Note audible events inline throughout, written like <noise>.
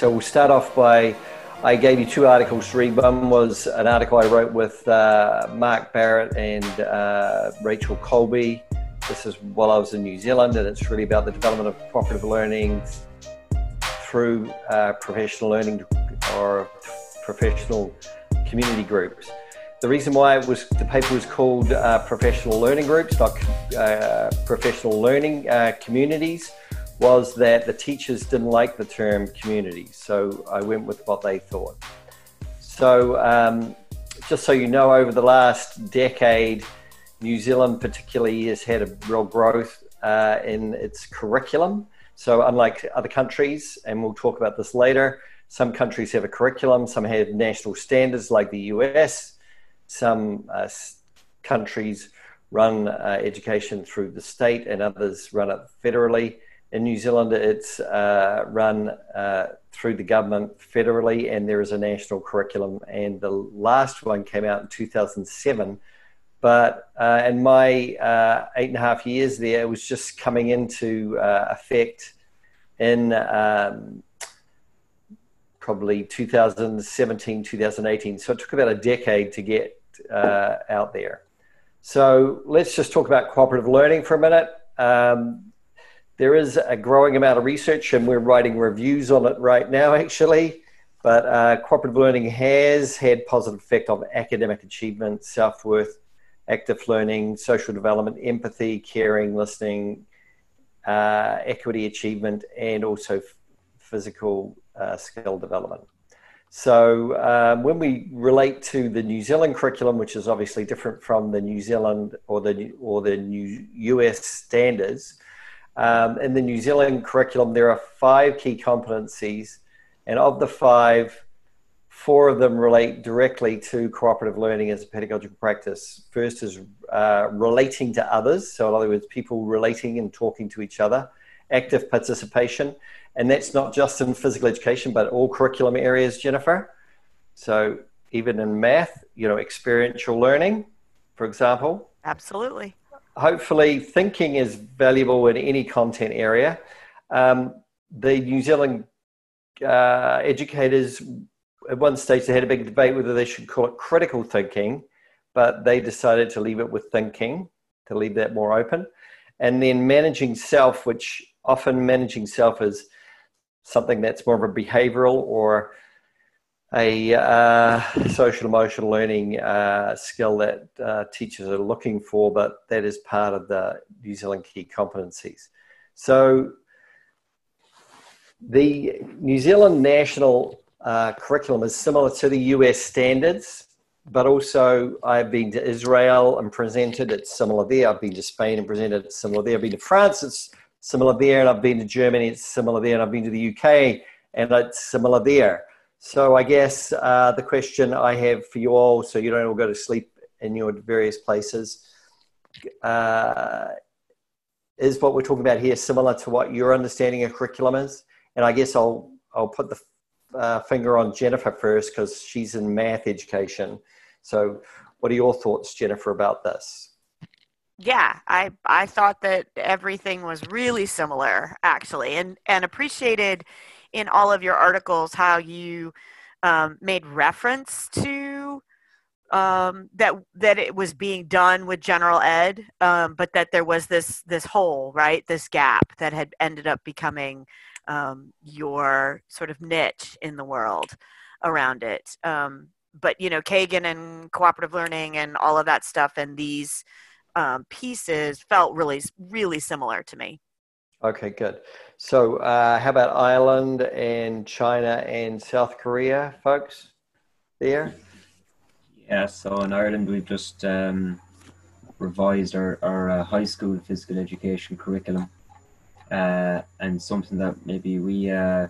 So we'll start off by I gave you two articles to read. One was an article I wrote with uh, Mark Barrett and uh, Rachel Colby. This is while I was in New Zealand, and it's really about the development of cooperative learning through uh, professional learning or professional community groups. The reason why it was the paper was called uh, professional learning groups, not uh, professional learning uh, communities was that the teachers didn't like the term community, so I went with what they thought. So, um, just so you know, over the last decade, New Zealand particularly has had a real growth uh, in its curriculum. So, unlike other countries, and we'll talk about this later, some countries have a curriculum, some have national standards like the US, some uh, countries run uh, education through the state, and others run it federally in New Zealand, it's uh, run uh, through the government federally, and there is a national curriculum. And the last one came out in 2007. But uh, in my uh, eight and a half years there, it was just coming into uh, effect in um, probably 2017, 2018. So it took about a decade to get uh, out there. So let's just talk about cooperative learning for a minute. Um, there is a growing amount of research, and we're writing reviews on it right now, actually. But uh, cooperative learning has had positive effect on academic achievement, self worth, active learning, social development, empathy, caring, listening, uh, equity achievement, and also physical uh, skill development. So um, when we relate to the New Zealand curriculum, which is obviously different from the New Zealand or the or the new US standards, um, in the New Zealand curriculum, there are five key competencies, and of the five, four of them relate directly to cooperative learning as a pedagogical practice. First is uh, relating to others, so in other words, people relating and talking to each other, active participation, and that's not just in physical education, but all curriculum areas, Jennifer. So even in math, you know, experiential learning, for example. Absolutely hopefully thinking is valuable in any content area. Um, the New Zealand uh, educators at one stage they had a big debate whether they should call it critical thinking, but they decided to leave it with thinking to leave that more open. And then managing self, which often managing self is something that's more of a behavioral or a uh, social emotional learning uh, skill that uh, teachers are looking for, but that is part of the New Zealand key competencies. So, the New Zealand national uh, curriculum is similar to the US standards, but also I've been to Israel and presented it's similar there. I've been to Spain and presented it's similar there. I've been to France, it's similar there, and I've been to Germany, it's similar there, and I've been to the UK, and it's similar there. So I guess uh, the question I have for you all, so you don't all go to sleep in your various places, uh, is what we're talking about here similar to what your understanding of curriculum is? And I guess I'll I'll put the uh, finger on Jennifer first because she's in math education. So, what are your thoughts, Jennifer, about this? Yeah, I I thought that everything was really similar actually, and and appreciated in all of your articles how you um, made reference to um, that that it was being done with general ed, um, but that there was this this hole, right? This gap that had ended up becoming um, your sort of niche in the world around it. Um, but you know, Kagan and cooperative learning and all of that stuff and these um, pieces felt really really similar to me. Okay, good. So, uh, how about Ireland and China and South Korea, folks? There. Yeah. So in Ireland, we've just um, revised our, our uh, high school physical education curriculum, uh, and something that maybe we uh,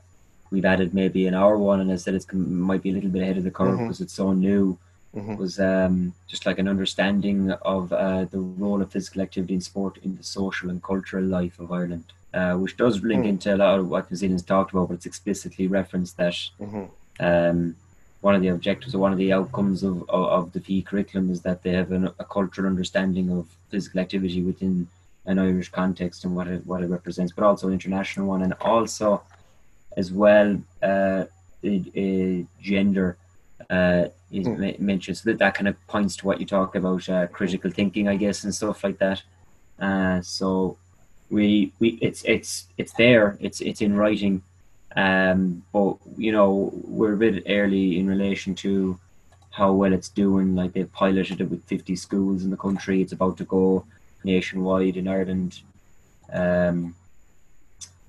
we've added maybe an hour one, and I said it might be a little bit ahead of the curve because mm-hmm. it's so new. Mm-hmm. was um, just like an understanding of uh, the role of physical activity in sport in the social and cultural life of Ireland uh, which does link mm. into a lot of what New Zealand's talked about, but it's explicitly referenced that mm-hmm. um, one of the objectives or one of the outcomes of, of, of the PE curriculum is that they have an, a cultural understanding of physical activity within an Irish context and what it, what it represents, but also an international one. And also, as well uh, gender uh, is mm. mentioned. So that, that kind of points to what you talk about, uh, critical thinking, I guess, and stuff like that. Uh, so we we it's it's it's there. It's it's in writing, um, but you know we're a bit early in relation to how well it's doing. Like they've piloted it with 50 schools in the country. It's about to go nationwide in Ireland. Um,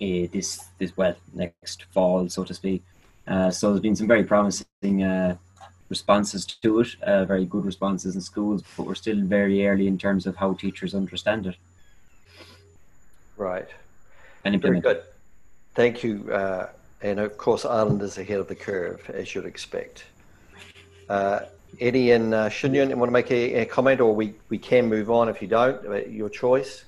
uh, this this well next fall, so to speak. Uh, so there's been some very promising uh, responses to it, uh, very good responses in schools, but we're still very early in terms of how teachers understand it. Right. And very good. Thank you. Uh, and of course, Ireland is ahead of the curve, as you'd expect. Uh, Eddie and uh, Xunyun, want to make a, a, comment, or we, we can move on if you don't. Your choice.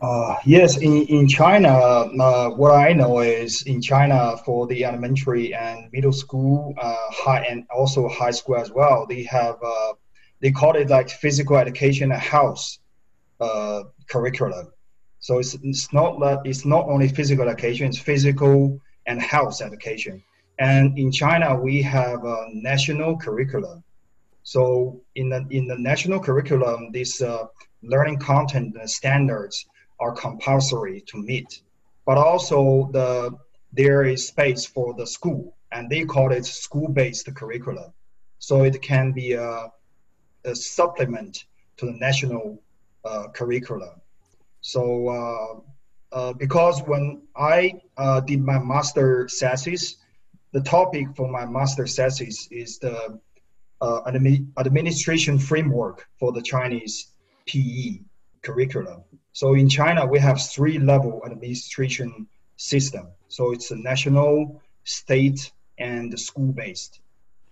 Uh, yes, in, in China, uh, what I know is in China for the elementary and middle school, uh, high and also high school as well, they have uh, they call it like physical education and health uh, curriculum. So it's, it's not that it's not only physical education; it's physical and health education. And in China, we have a national curriculum. So in the in the national curriculum, this uh, learning content standards are compulsory to meet. But also the there is space for the school, and they call it school-based curriculum. So it can be a, a supplement to the national uh, curriculum. So uh, uh, because when I uh, did my master thesis, the topic for my master thesis is the administration framework for the Chinese PE curriculum. So in China, we have three level administration system. So it's a national, state, and school based.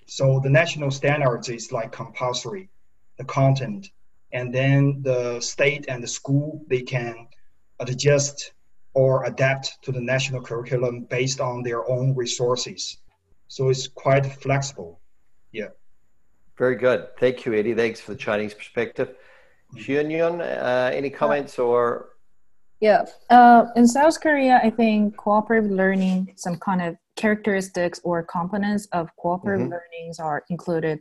So the national standards is like compulsory, the content, and then the state and the school they can adjust or adapt to the national curriculum based on their own resources. So it's quite flexible. Yeah. Very good. Thank you, Eddie. Thanks for the Chinese perspective. Xunyun, uh, any comments or? Yeah, uh, in South Korea, I think cooperative learning, some kind of characteristics or components of cooperative mm-hmm. learnings are included.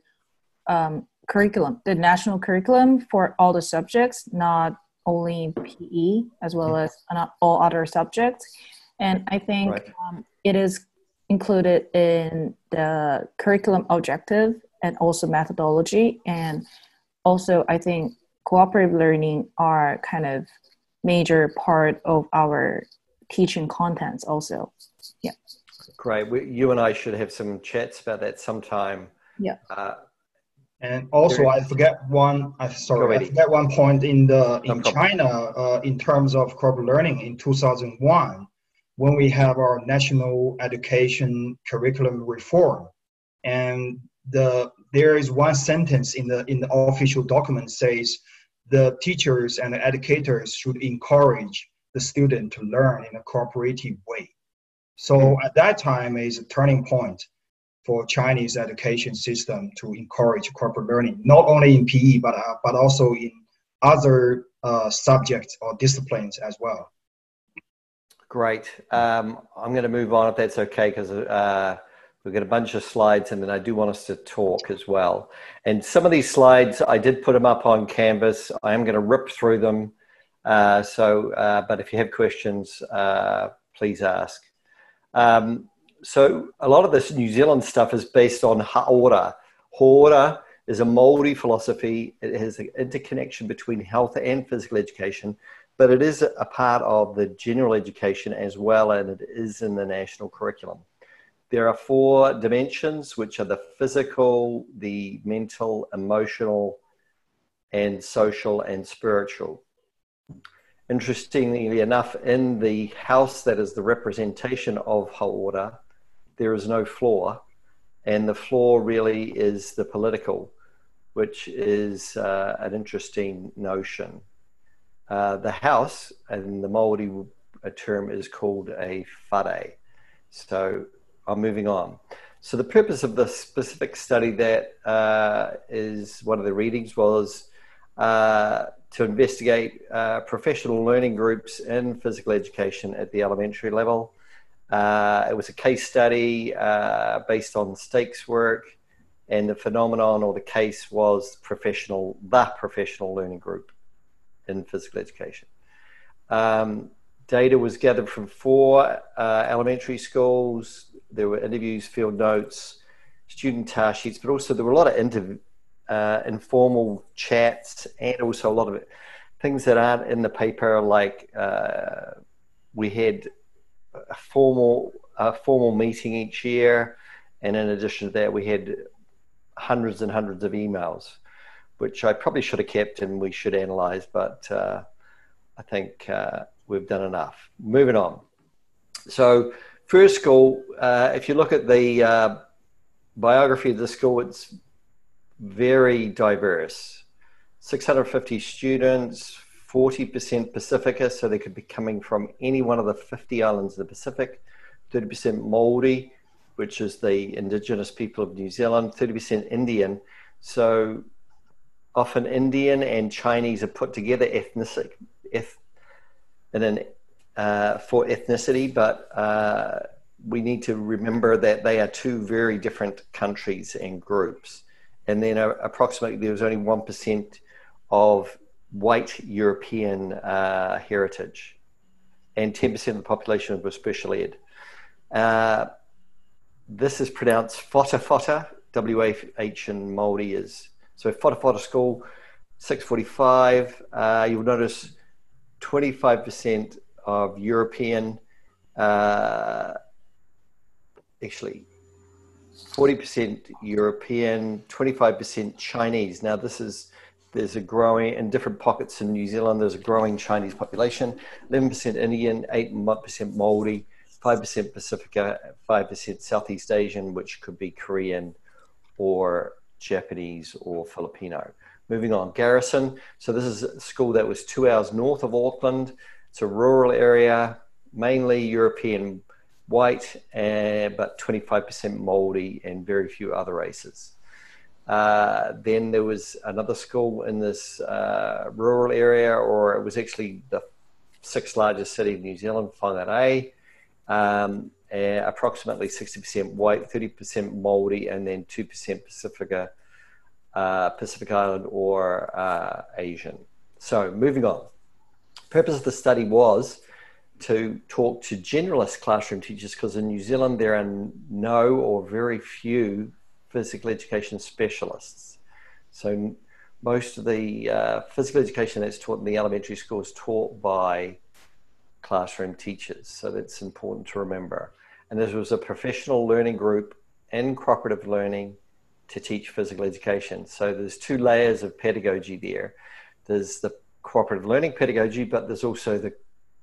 Um, curriculum, the national curriculum for all the subjects, not only PE, as well mm-hmm. as all other subjects. And I think right. um, it is included in the curriculum objective and also methodology. And also, I think cooperative learning are kind of major part of our teaching contents also yeah great we, you and i should have some chats about that sometime yeah uh, and also i forget one i sorry i forget one point in the in no china uh, in terms of cooperative learning in 2001 when we have our national education curriculum reform. And the there is one sentence in the in the official document says the teachers and the educators should encourage the student to learn in a cooperative way. So mm-hmm. at that time is a turning point for Chinese education system to encourage corporate learning, not only in PE, but, uh, but also in other uh, subjects or disciplines as well. Great. Um, I'm going to move on if that's okay, because uh, We've got a bunch of slides, and then I do want us to talk as well. And some of these slides, I did put them up on Canvas. I am going to rip through them. Uh, so, uh, but if you have questions, uh, please ask. Um, so, a lot of this New Zealand stuff is based on Hauora. Hauora is a Maori philosophy. It has an interconnection between health and physical education, but it is a part of the general education as well, and it is in the national curriculum. There are four dimensions, which are the physical, the mental, emotional, and social and spiritual. Interestingly enough, in the house that is the representation of Hauora, there is no floor, and the floor really is the political, which is uh, an interesting notion. Uh, the house, and the Maori term is called a whare. So I'm moving on. So the purpose of this specific study that uh, is one of the readings was uh, to investigate uh, professional learning groups in physical education at the elementary level. Uh, it was a case study uh, based on Stake's work, and the phenomenon or the case was professional, the professional learning group in physical education. Um, data was gathered from four uh, elementary schools. There were interviews, field notes, student task sheets, but also there were a lot of uh, informal chats and also a lot of things that aren't in the paper, like uh, we had a formal a formal meeting each year, and in addition to that, we had hundreds and hundreds of emails, which I probably should have kept and we should analyze, but uh, I think uh, we've done enough. Moving on. So, first school, uh, if you look at the uh, biography of the school, it's very diverse. 650 students, 40% Pacifica, so they could be coming from any one of the 50 islands of the Pacific, 30% Maori, which is the indigenous people of New Zealand, 30% Indian. So often Indian and Chinese are put together ethnic, eth, uh, for ethnicity, but uh, we need to remember that they are two very different countries and groups. And then uh, approximately there was only 1% of white European uh, heritage, and 10% of the population was special ed. Uh, this is pronounced Fota Fota, W A H in Māori is. So Fota Fota School, 645. Uh, you'll notice 25% of European, uh, actually 40% European, 25% Chinese. Now, this is there's a growing in different pockets in New Zealand. There's a growing Chinese population. 11% Indian, 8% Maori, 5% Pacifica, 5% Southeast Asian, which could be Korean or Japanese or Filipino. Moving on, Garrison. So this is a school that was two hours north of Auckland. It's a rural area, mainly European white, uh, but 25% Maori and very few other races. Uh, then there was another school in this uh, rural area, or it was actually the sixth largest city in New Zealand, Whangarei. Um, uh, approximately 60% white, 30% Maori, and then 2% Pacifica, uh, Pacific Island or uh, Asian. So moving on. Purpose of the study was to talk to generalist classroom teachers because in New Zealand there are no or very few physical education specialists. So most of the uh, physical education that's taught in the elementary school is taught by classroom teachers. So that's important to remember. And this was a professional learning group in cooperative learning to teach physical education. So there's two layers of pedagogy there. There's the cooperative learning pedagogy, but there's also the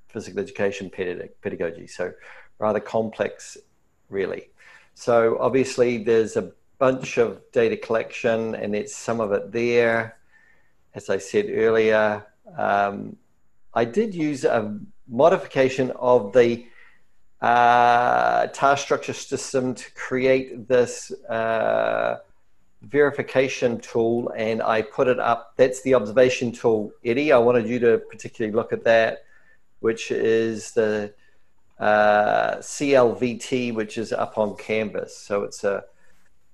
physical education pedagogy. So rather complex, really. So obviously there's a bunch of data collection, and it's some of it there. As I said earlier, um, I did use a modification of the uh, task structure system to create this uh, verification tool, and I put it up. That's the observation tool, Eddie. I wanted you to particularly look at that, which is the uh, CLVT, which is up on Canvas. So it's a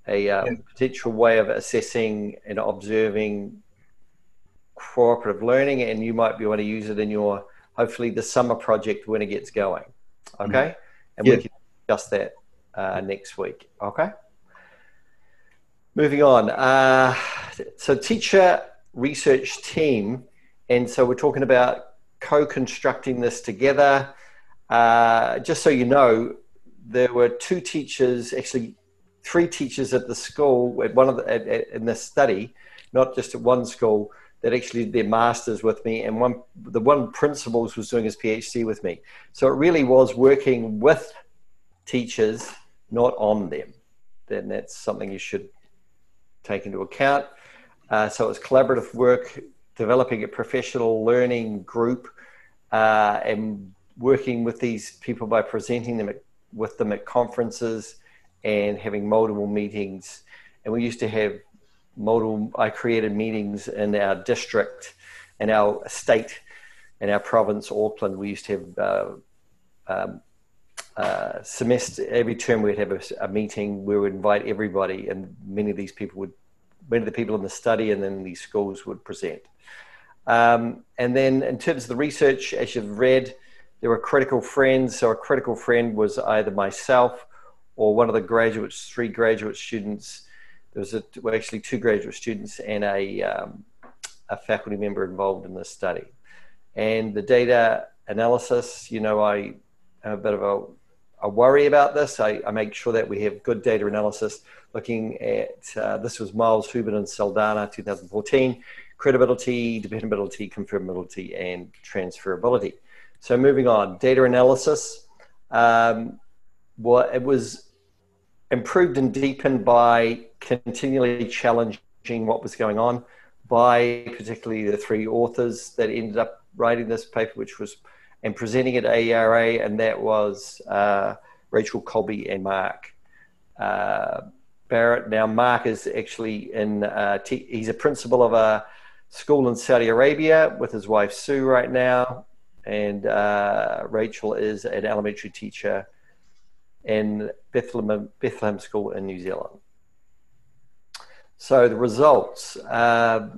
a um, yeah. potential way of assessing and observing cooperative learning, and you might be able to use it in your hopefully the summer project when it gets going. Okay, mm-hmm. and yeah. we can discuss that uh, next week. Okay. Moving on. Uh, so, teacher research team, and so we're talking about co-constructing this together. Uh, just so you know, there were two teachers, actually three teachers at the school at one of the, at, at, in this study, not just at one school, that actually did their masters with me, and one the one principals was doing his PhD with me. So it really was working with teachers, not on them. Then that's something you should take into account. Uh, so it's collaborative work, developing a professional learning group, uh, and working with these people by presenting them at, with them at conferences and having multiple meetings. And we used to have multiple, I created meetings in our district, in our state, in our province, Auckland. We used to have uh, um, uh, semester, every term we'd have a, a, meeting. We would invite everybody, and many of these people would, many of the people in the study and then these schools would present. Um, and then, in terms of the research, as you've read, there were critical friends. So, a critical friend was either myself or one of the graduates, three graduate students. There was a, well, actually two graduate students and a, um, a faculty member involved in this study. And the data analysis, you know, I am a bit of a, a worry about this. I, I, make sure that we have good data analysis looking at uh, this was Miles Huberman and Saldana 2014 credibility, dependability, confirmability, and transferability. So moving on, data analysis. Um, well, it was improved and deepened by continually challenging what was going on by particularly the three authors that ended up writing this paper, which was and presenting at AERA, and that was uh, Rachel Colby and Mark uh, Barrett. Now, Mark is actually in, uh, t- he's a principal of a school in Saudi Arabia with his wife Sue right now, and uh, Rachel is an elementary teacher in Bethlehem, Bethlehem School in New Zealand. So the results. Uh,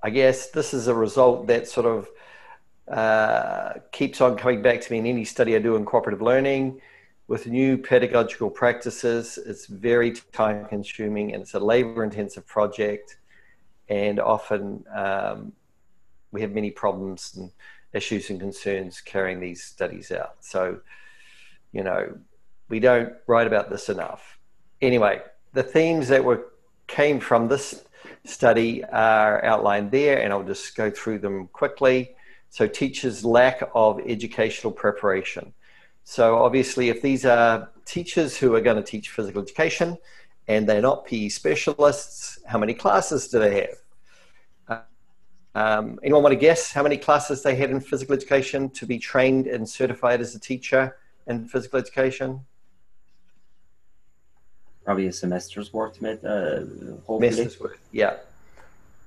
I guess this is a result that sort of uh, keeps on coming back to me in any study I do in cooperative learning with new pedagogical practices. It's very time consuming and it's a labor intensive project. And often um, we have many problems and issues and concerns carrying these studies out. So, you know, we don't write about this enough. Anyway, the themes that were came from this study are outlined there, and I'll just go through them quickly. So, teachers' lack of educational preparation. So obviously, if these are teachers who are going to teach physical education and they're not PE specialists, how many classes do they have? Um, anyone want to guess how many classes they had in physical education to be trained and certified as a teacher in physical education? Probably a semester's worth, uh, Semester's worth, yeah.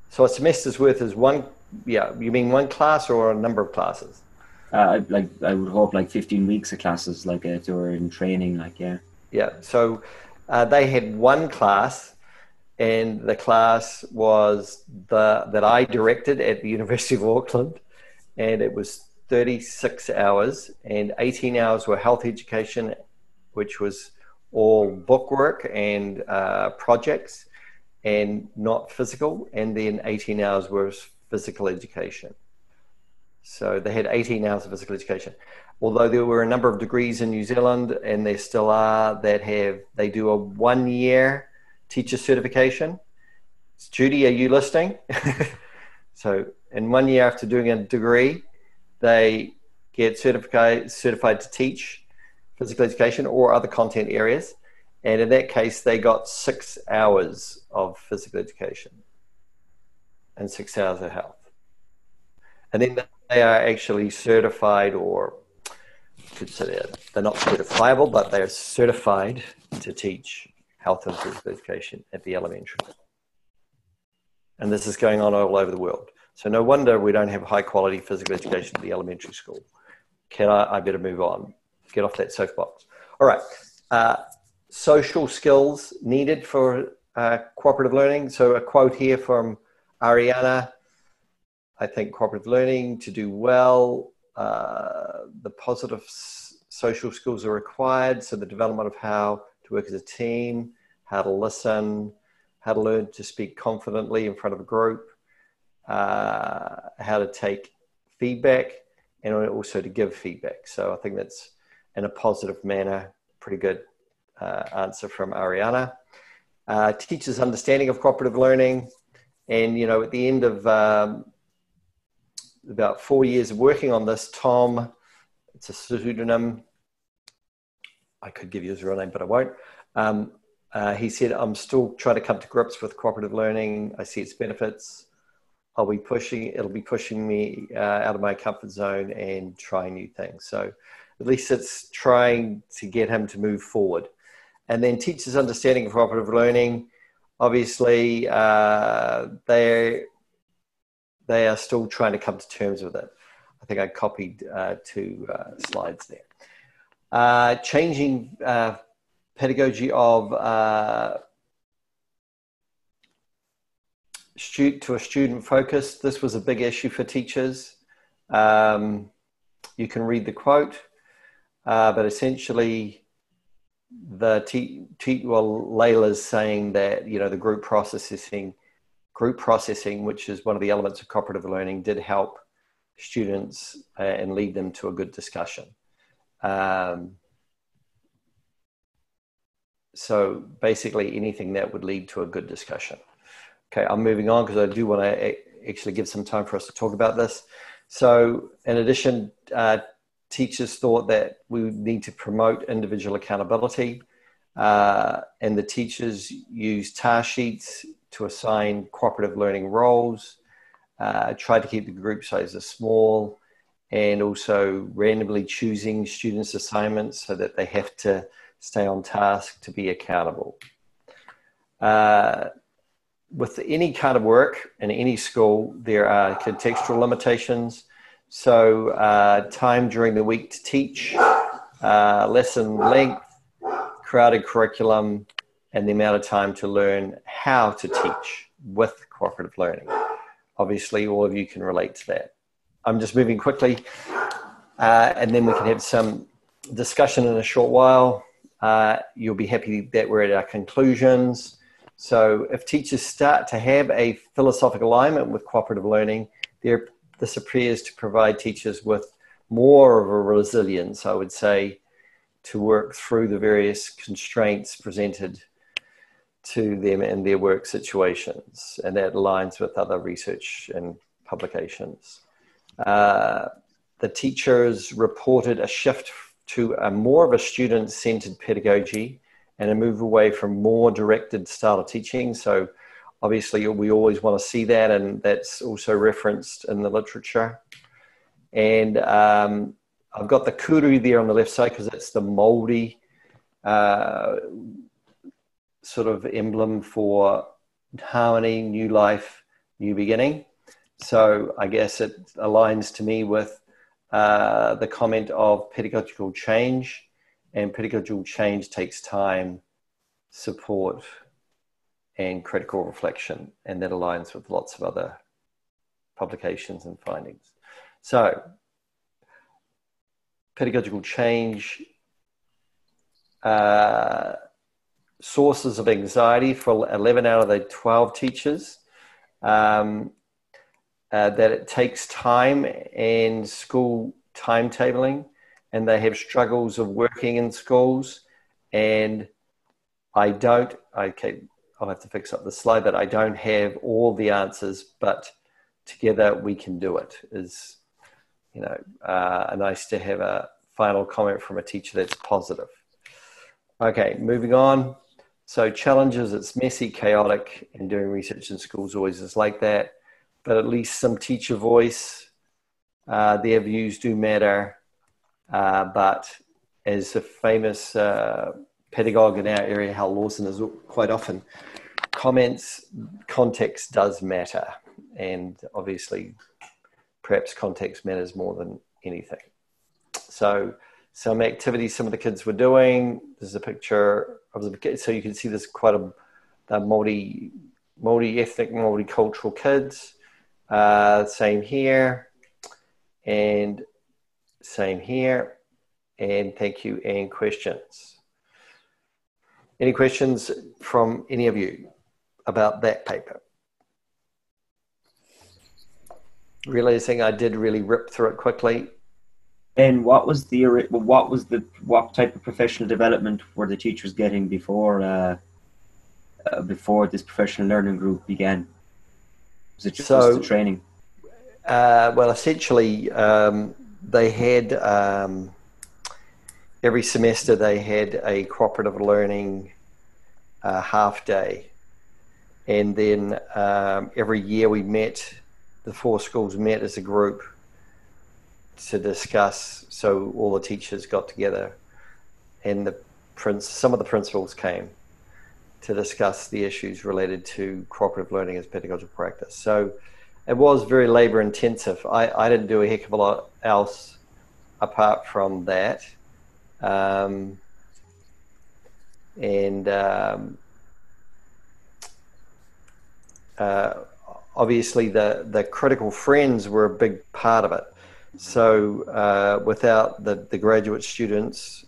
So a semester's worth is one, yeah, you mean one class or a number of classes? uh, like I would hope like 15 weeks of classes, like if they were in training, like yeah. Yeah. So uh, they had one class, and the class was the that I directed at the <laughs> University of Auckland, and it was 36 hours, and 18 hours were health education, which was all bookwork and uh, projects, and not physical, and then 18 hours was physical education. So they had 18 hours of physical education. Although there were a number of degrees in New Zealand, and there still are, that have, they do a one year teacher certification. Judy, are you listening? <laughs> so, in one year after doing a degree, they get certified, certified to teach physical education or other content areas. And in that case, they got six hours of physical education and six hours of health. And then they are actually certified or they're not certifiable, but they're certified to teach health and physical education at the elementary. And this is going on all over the world. So no wonder we don't have high quality physical education at the elementary school. Can I, I better move on, get off that soapbox. All right. Uh, social skills needed for uh, cooperative learning. So a quote here from Ariana I think cooperative learning to do well, uh, the positive social skills are required. So the development of how work as a team, how to listen, how to learn to speak confidently in front of a group, uh, how to take feedback, and also to give feedback. So I think that's in a positive manner, pretty good uh, answer from Ariana. Uh, teachers' understanding of cooperative learning, and you know, at the end of um, about four years of working on this. Tom, it's a pseudonym. I could give you his real name, but I won't. Um, uh, he said, I'm still trying to come to grips with cooperative learning. I see its benefits. I'll be pushing, it'll be pushing me uh, out of my comfort zone and trying new things. So at least it's trying to get him to move forward. And then teachers' understanding of cooperative learning. Obviously, uh, they they are still trying to come to terms with it. I think I copied uh, two uh, slides there. Uh, changing uh, pedagogy of uh, student to a student focus. This was a big issue for teachers. Um, you can read the quote, uh, but essentially, the te-, te- well, Layla's saying that you know the group processing, group processing, which is one of the elements of cooperative learning, did help students uh, and lead them to a good discussion. Um, so basically, anything that would lead to a good discussion. Okay, I'm moving on because I do want to actually give some time for us to talk about this. So, in addition, uh, teachers thought that we need to promote individual accountability, uh, and the teachers used task sheets to assign cooperative learning roles, uh, tried to keep the group sizes small, and also randomly choosing students' assignments so that they have to stay on task to be accountable. Uh, with any kind of work in any school, there are contextual limitations. So, uh, time during the week to teach, uh, lesson length, crowded curriculum, and the amount of time to learn how to teach with cooperative learning. Obviously, all of you can relate to that. I'm just moving quickly, uh, and then we can have some discussion in a short while. Uh, you'll be happy that we're at our conclusions. So, if teachers start to have a philosophic alignment with cooperative learning, this appears to provide teachers with more of a resilience, I would say, to work through the various constraints presented to them in their work situations. And that aligns with other research and publications. Uh, the teachers reported a shift to a more of a student centered pedagogy and a move away from more directed style of teaching. So, obviously, we always want to see that, and that's also referenced in the literature. And um, I've got the koru there on the left side because it's the Maori uh, sort of emblem for harmony, new life, new beginning. So I guess it aligns to me with uh, the comment of pedagogical change and pedagogical change takes time, support, and critical reflection, and that aligns with lots of other publications and findings. So, pedagogical change, uh, sources of anxiety for 11 out of the 12 teachers. Um, uh, that it takes time and school timetabling and they have struggles of working in schools. And I don't, okay, I'll have to fix up the slide, but I don't have all the answers, but together we can do it is, you know, uh, nice to have a final comment from a teacher that's positive. Okay, moving on. So challenges, it's messy, chaotic, and doing research in schools always is like that. But at least some teacher voice, uh, their views do matter. Uh, but as a famous uh, pedagogue in our area, Hal Lawson, is quite often comments, context does matter. And obviously, perhaps context matters more than anything. So, some activities some of the kids were doing. This is a picture of the so you can see there's quite a, multi multi ethnic, multicultural kids. Uh, same here, and same here. And thank you. And questions? Any questions from any of you about that paper? Realizing I did really rip through it quickly. And what was the what was the what type of professional development were the teachers getting before uh, uh, before this professional learning group began? Was it just, so, the training? Uh, well, essentially, um, they had um, every semester they had a cooperative learning uh, half day, and then um, every year we met. The four schools met as a group to discuss. So all the teachers got together, and the prince, some of the principals came to discuss the issues related to cooperative learning as pedagogical practice. So it was very labor intensive. I, I didn't do a heck of a lot else apart from that. Um, and um, uh, obviously, the, the critical friends were a big part of it. So, uh, without the, the graduate students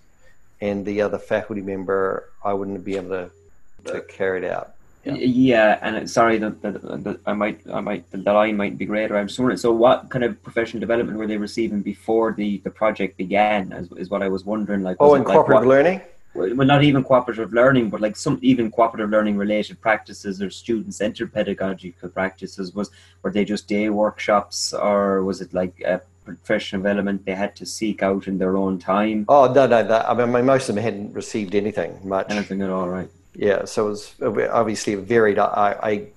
and the other faculty member, I wouldn't be able to, to carry it out. Yeah, yeah and sorry that, that, that, I might I might the line might be greater. I'm wondering. So, what kind of professional development were they receiving before the, the project began? Is, is what I was wondering. Like, oh, in cooperative like learning. Well, not even cooperative learning, but like some even cooperative learning related practices or student centered pedagogical practices. Was were they just day workshops, or was it like a professional development they had to seek out in their own time? Oh no, no, that, I mean most of them hadn't received anything much. Anything at all, right? Yeah, so it was obviously varied. I, I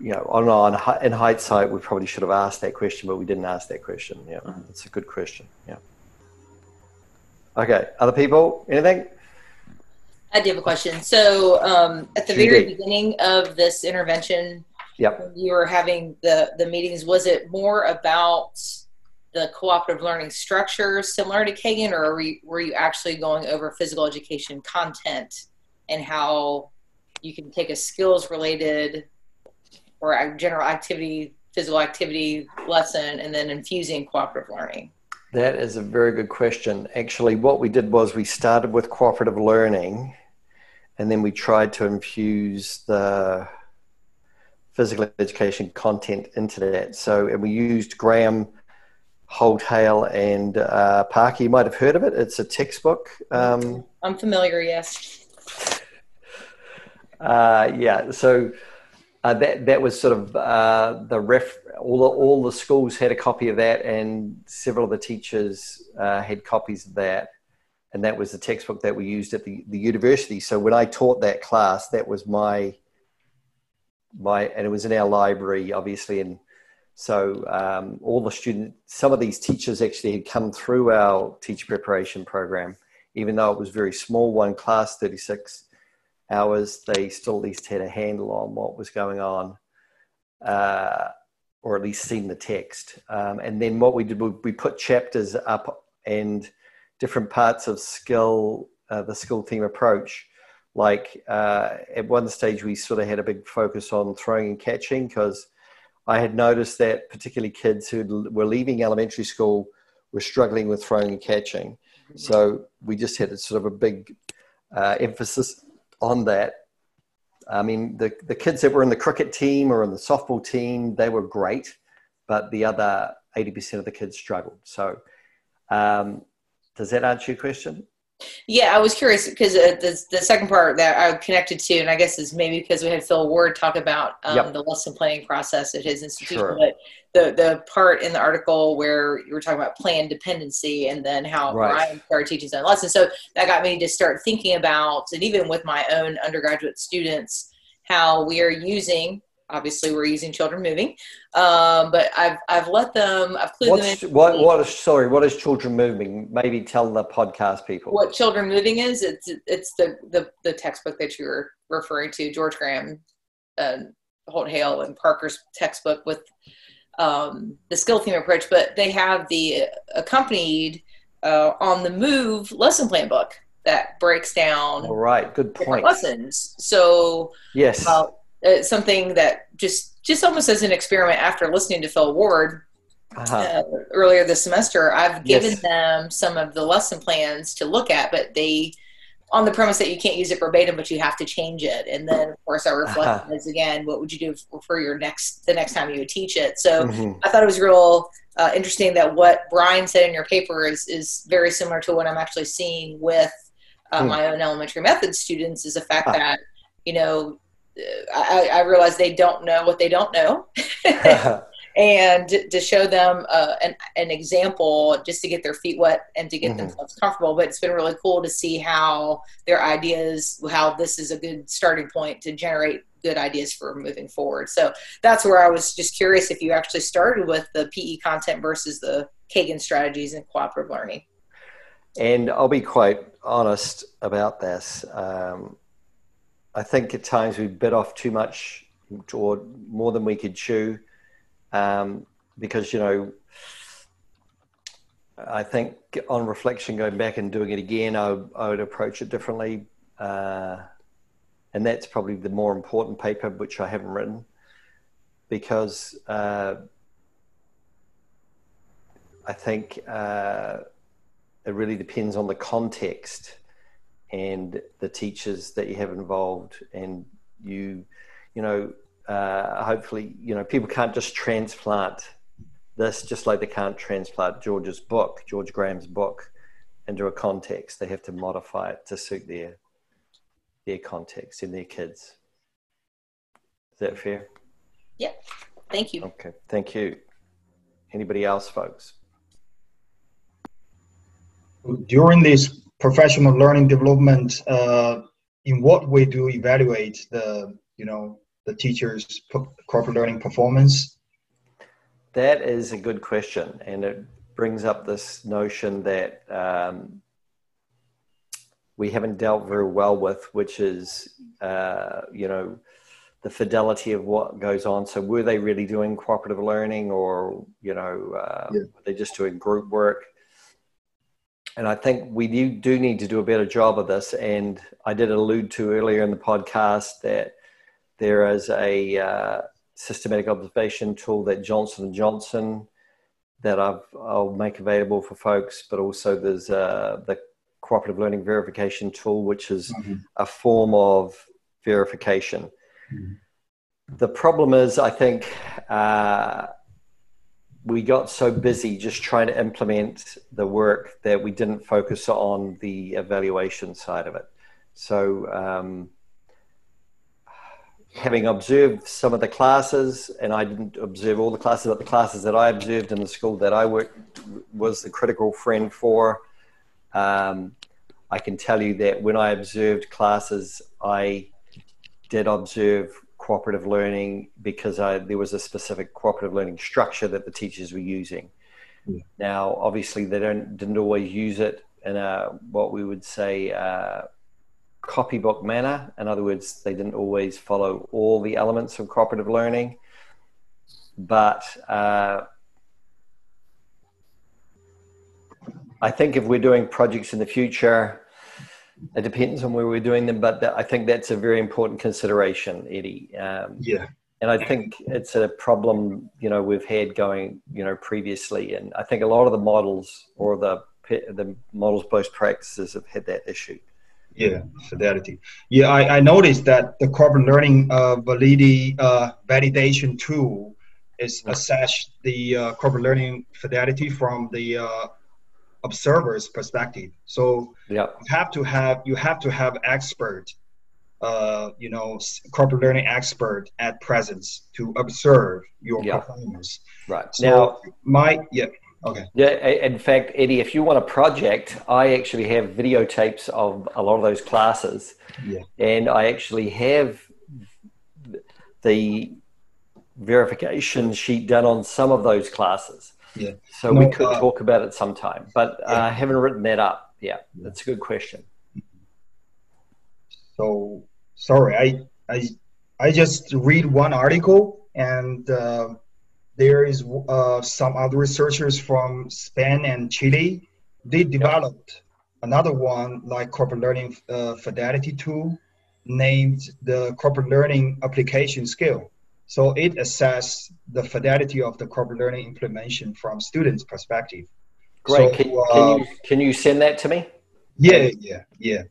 you know, on, on in hindsight, we probably should have asked that question, but we didn't ask that question. Yeah, uh-huh. it's a good question. Yeah. Okay, other people, anything? I do have a question. So, um, at the very beginning of this intervention, yep. you were having the the meetings. Was it more about the cooperative learning structure, similar to Kagan, or were you, were you actually going over physical education content? And how you can take a skills related or a general activity, physical activity lesson, and then infusing cooperative learning? That is a very good question. Actually, what we did was we started with cooperative learning and then we tried to infuse the physical education content into that. So, and we used Graham Holt/Hale and uh, Parker. You might have heard of it. It's a textbook. Um, I'm familiar, yes. Uh, yeah, so uh, that that was sort of uh, the ref. All the, all the schools had a copy of that, and several of the teachers uh, had copies of that, and that was the textbook that we used at the, the university. So when I taught that class, that was my my, and it was in our library, obviously, and so um, all the students, some of these teachers actually had come through our teacher preparation program, even though it was very small, one class, thirty six hours, they still at least had a handle on what was going on, uh, or at least seen the text. Um, and then what we did, we put chapters up and different parts of skill, uh, the skill theme approach. Like uh, at one stage, we sort of had a big focus on throwing and catching because I had noticed that particularly kids who were leaving elementary school were struggling with throwing and catching. So we just had a sort of a big uh, emphasis on that. I mean, the, the kids that were in the cricket team or in the softball team, they were great, but the other 80% of the kids struggled. So, um, does that answer your question? Yeah, I was curious because uh, the, the second part that I connected to, and I guess is maybe because we had Phil Ward talk about um, yep. the lesson planning process at his institution, sure. but the the part in the article where you were talking about plan dependency and then how right. Brian started teaching his own lessons. So that got me to start thinking about, and even with my own undergraduate students, how we are using obviously we're using children moving um, but i've i've let them i've clued What's, them in what what is sorry what is children moving? Maybe tell the podcast people. What children moving is it's it's the the, the textbook that you were referring to george graham uh, Holt/Hale and parker's textbook with um, the skill theme approach but they have the accompanied uh, on the move lesson plan book that breaks down all right good point. lessons. So yes. uh, uh, something that just just almost as an experiment after listening to Phil Ward uh-huh. uh, earlier this semester, I've given yes. them some of the lesson plans to look at, but they on the premise that you can't use it verbatim, but you have to change it. And then, of course, our reflection uh-huh. is again, what would you do for your next the next time you would teach it? So mm-hmm. I thought it was real uh, interesting that what Brian said in your paper is is very similar to what I'm actually seeing with uh, mm. my own elementary method students. Is the fact uh-huh. that you know I, I realize they don't know what they don't know. <laughs> <laughs> and to show them uh, an, an example just to get their feet wet and to get mm-hmm. themselves comfortable. But it's been really cool to see how their ideas, how this is a good starting point to generate good ideas for moving forward. So that's where I was just curious if you actually started with the PE content versus the Kagan strategies and cooperative learning. And I'll be quite honest about this. Um, I think at times we bit off too much or more than we could chew um, because, you know, I think on reflection, going back and doing it again, I, I would approach it differently. Uh, and that's probably the more important paper, which I haven't written, because uh, I think uh, it really depends on the context and the teachers that you have involved, and you, you know, uh, hopefully, you know, people can't just transplant this just like they can't transplant George's book, George Graham's book, into a context. They have to modify it to suit their their context and their kids. Is that fair? Yep. Thank you. Okay. Thank you. Anybody else, folks? During this professional learning development, uh, in what way do you evaluate the you know the teachers' cooperative learning performance? That is a good question, and it brings up this notion that um, we haven't dealt very well with, which is, uh, you know, the fidelity of what goes on. So, were they really doing cooperative learning, or you know, uh, yeah. were they just doing group work? And I think we do, do need to do a better job of this. And I did allude to earlier in the podcast that there is a uh, systematic observation tool that Johnson and Johnson that I've, I'll make available for folks, but also there's uh, the cooperative learning verification tool, which is mm-hmm. a form of verification. Mm-hmm. The problem is, I think uh, we got so busy just trying to implement the work that we didn't focus on the evaluation side of it. So, um, having observed some of the classes, and I didn't observe all the classes, but the classes that I observed in the school that I worked was the critical friend for. Um, I can tell you that when I observed classes, I did observe cooperative learning because I, there was a specific cooperative learning structure that the teachers were using. Yeah. Now, obviously, they don't didn't always use it in a what we would say uh, copybook manner. In other words, they didn't always follow all the elements of cooperative learning. But uh, I think if we're doing projects in the future, it depends on where we're doing them. But I think that's a very important consideration, Eddie. Um, yeah. And I think it's a problem, you know, we've had going, you know, previously. And I think a lot of the models or the the models based practices have had that issue. Yeah, fidelity. Yeah, I, I noticed that the cooperative learning uh, validity uh, validation tool is assess the uh, cooperative learning fidelity from the uh, observer's perspective. So yeah. you have to have you have to have expert, uh, you know, cooperative learning expert at presence to observe your yeah. performance. Right so now, my yeah. Okay. Yeah, in fact, Eddie, if you want a project, I actually have videotapes of a lot of those classes. Yeah. And I actually have the verification sheet done on some of those classes. Yeah. So no, we could uh, talk about it sometime, but yeah. I haven't written that up. Yeah, that's a good question. So sorry, I I I just read one article and uh, there is uh, some other researchers from Spain and Chile. They developed another one like cooperative learning uh, fidelity tool named the cooperative learning application skill. So it assesses the fidelity of the cooperative learning implementation from students' perspective. Great. So, can, can, uh, you, can you send that to me? Yeah, yeah, yeah.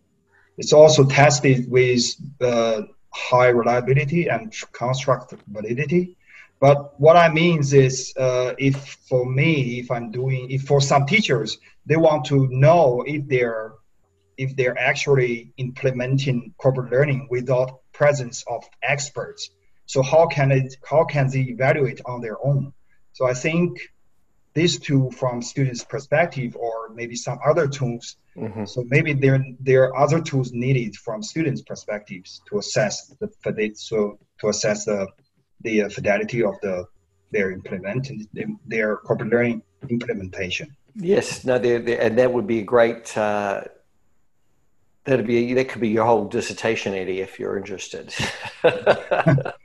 It's also tested with uh, high reliability and construct validity. But what I mean is, uh, if for me, if I'm doing, if for some teachers, they want to know if they're, if they're actually implementing cooperative learning without presence of experts. So how can it, how can they evaluate on their own? So I think these two from students' perspective, or maybe some other tools. Mm-hmm. So maybe there there are other tools needed from students' perspectives to assess the so to assess the the uh, fidelity of the their implementing their cooperative learning implementation. Yes, no, they're, they're, and that would be a great. Uh, that'd be that could be your whole dissertation, Eddie, if you're interested. <laughs> <laughs>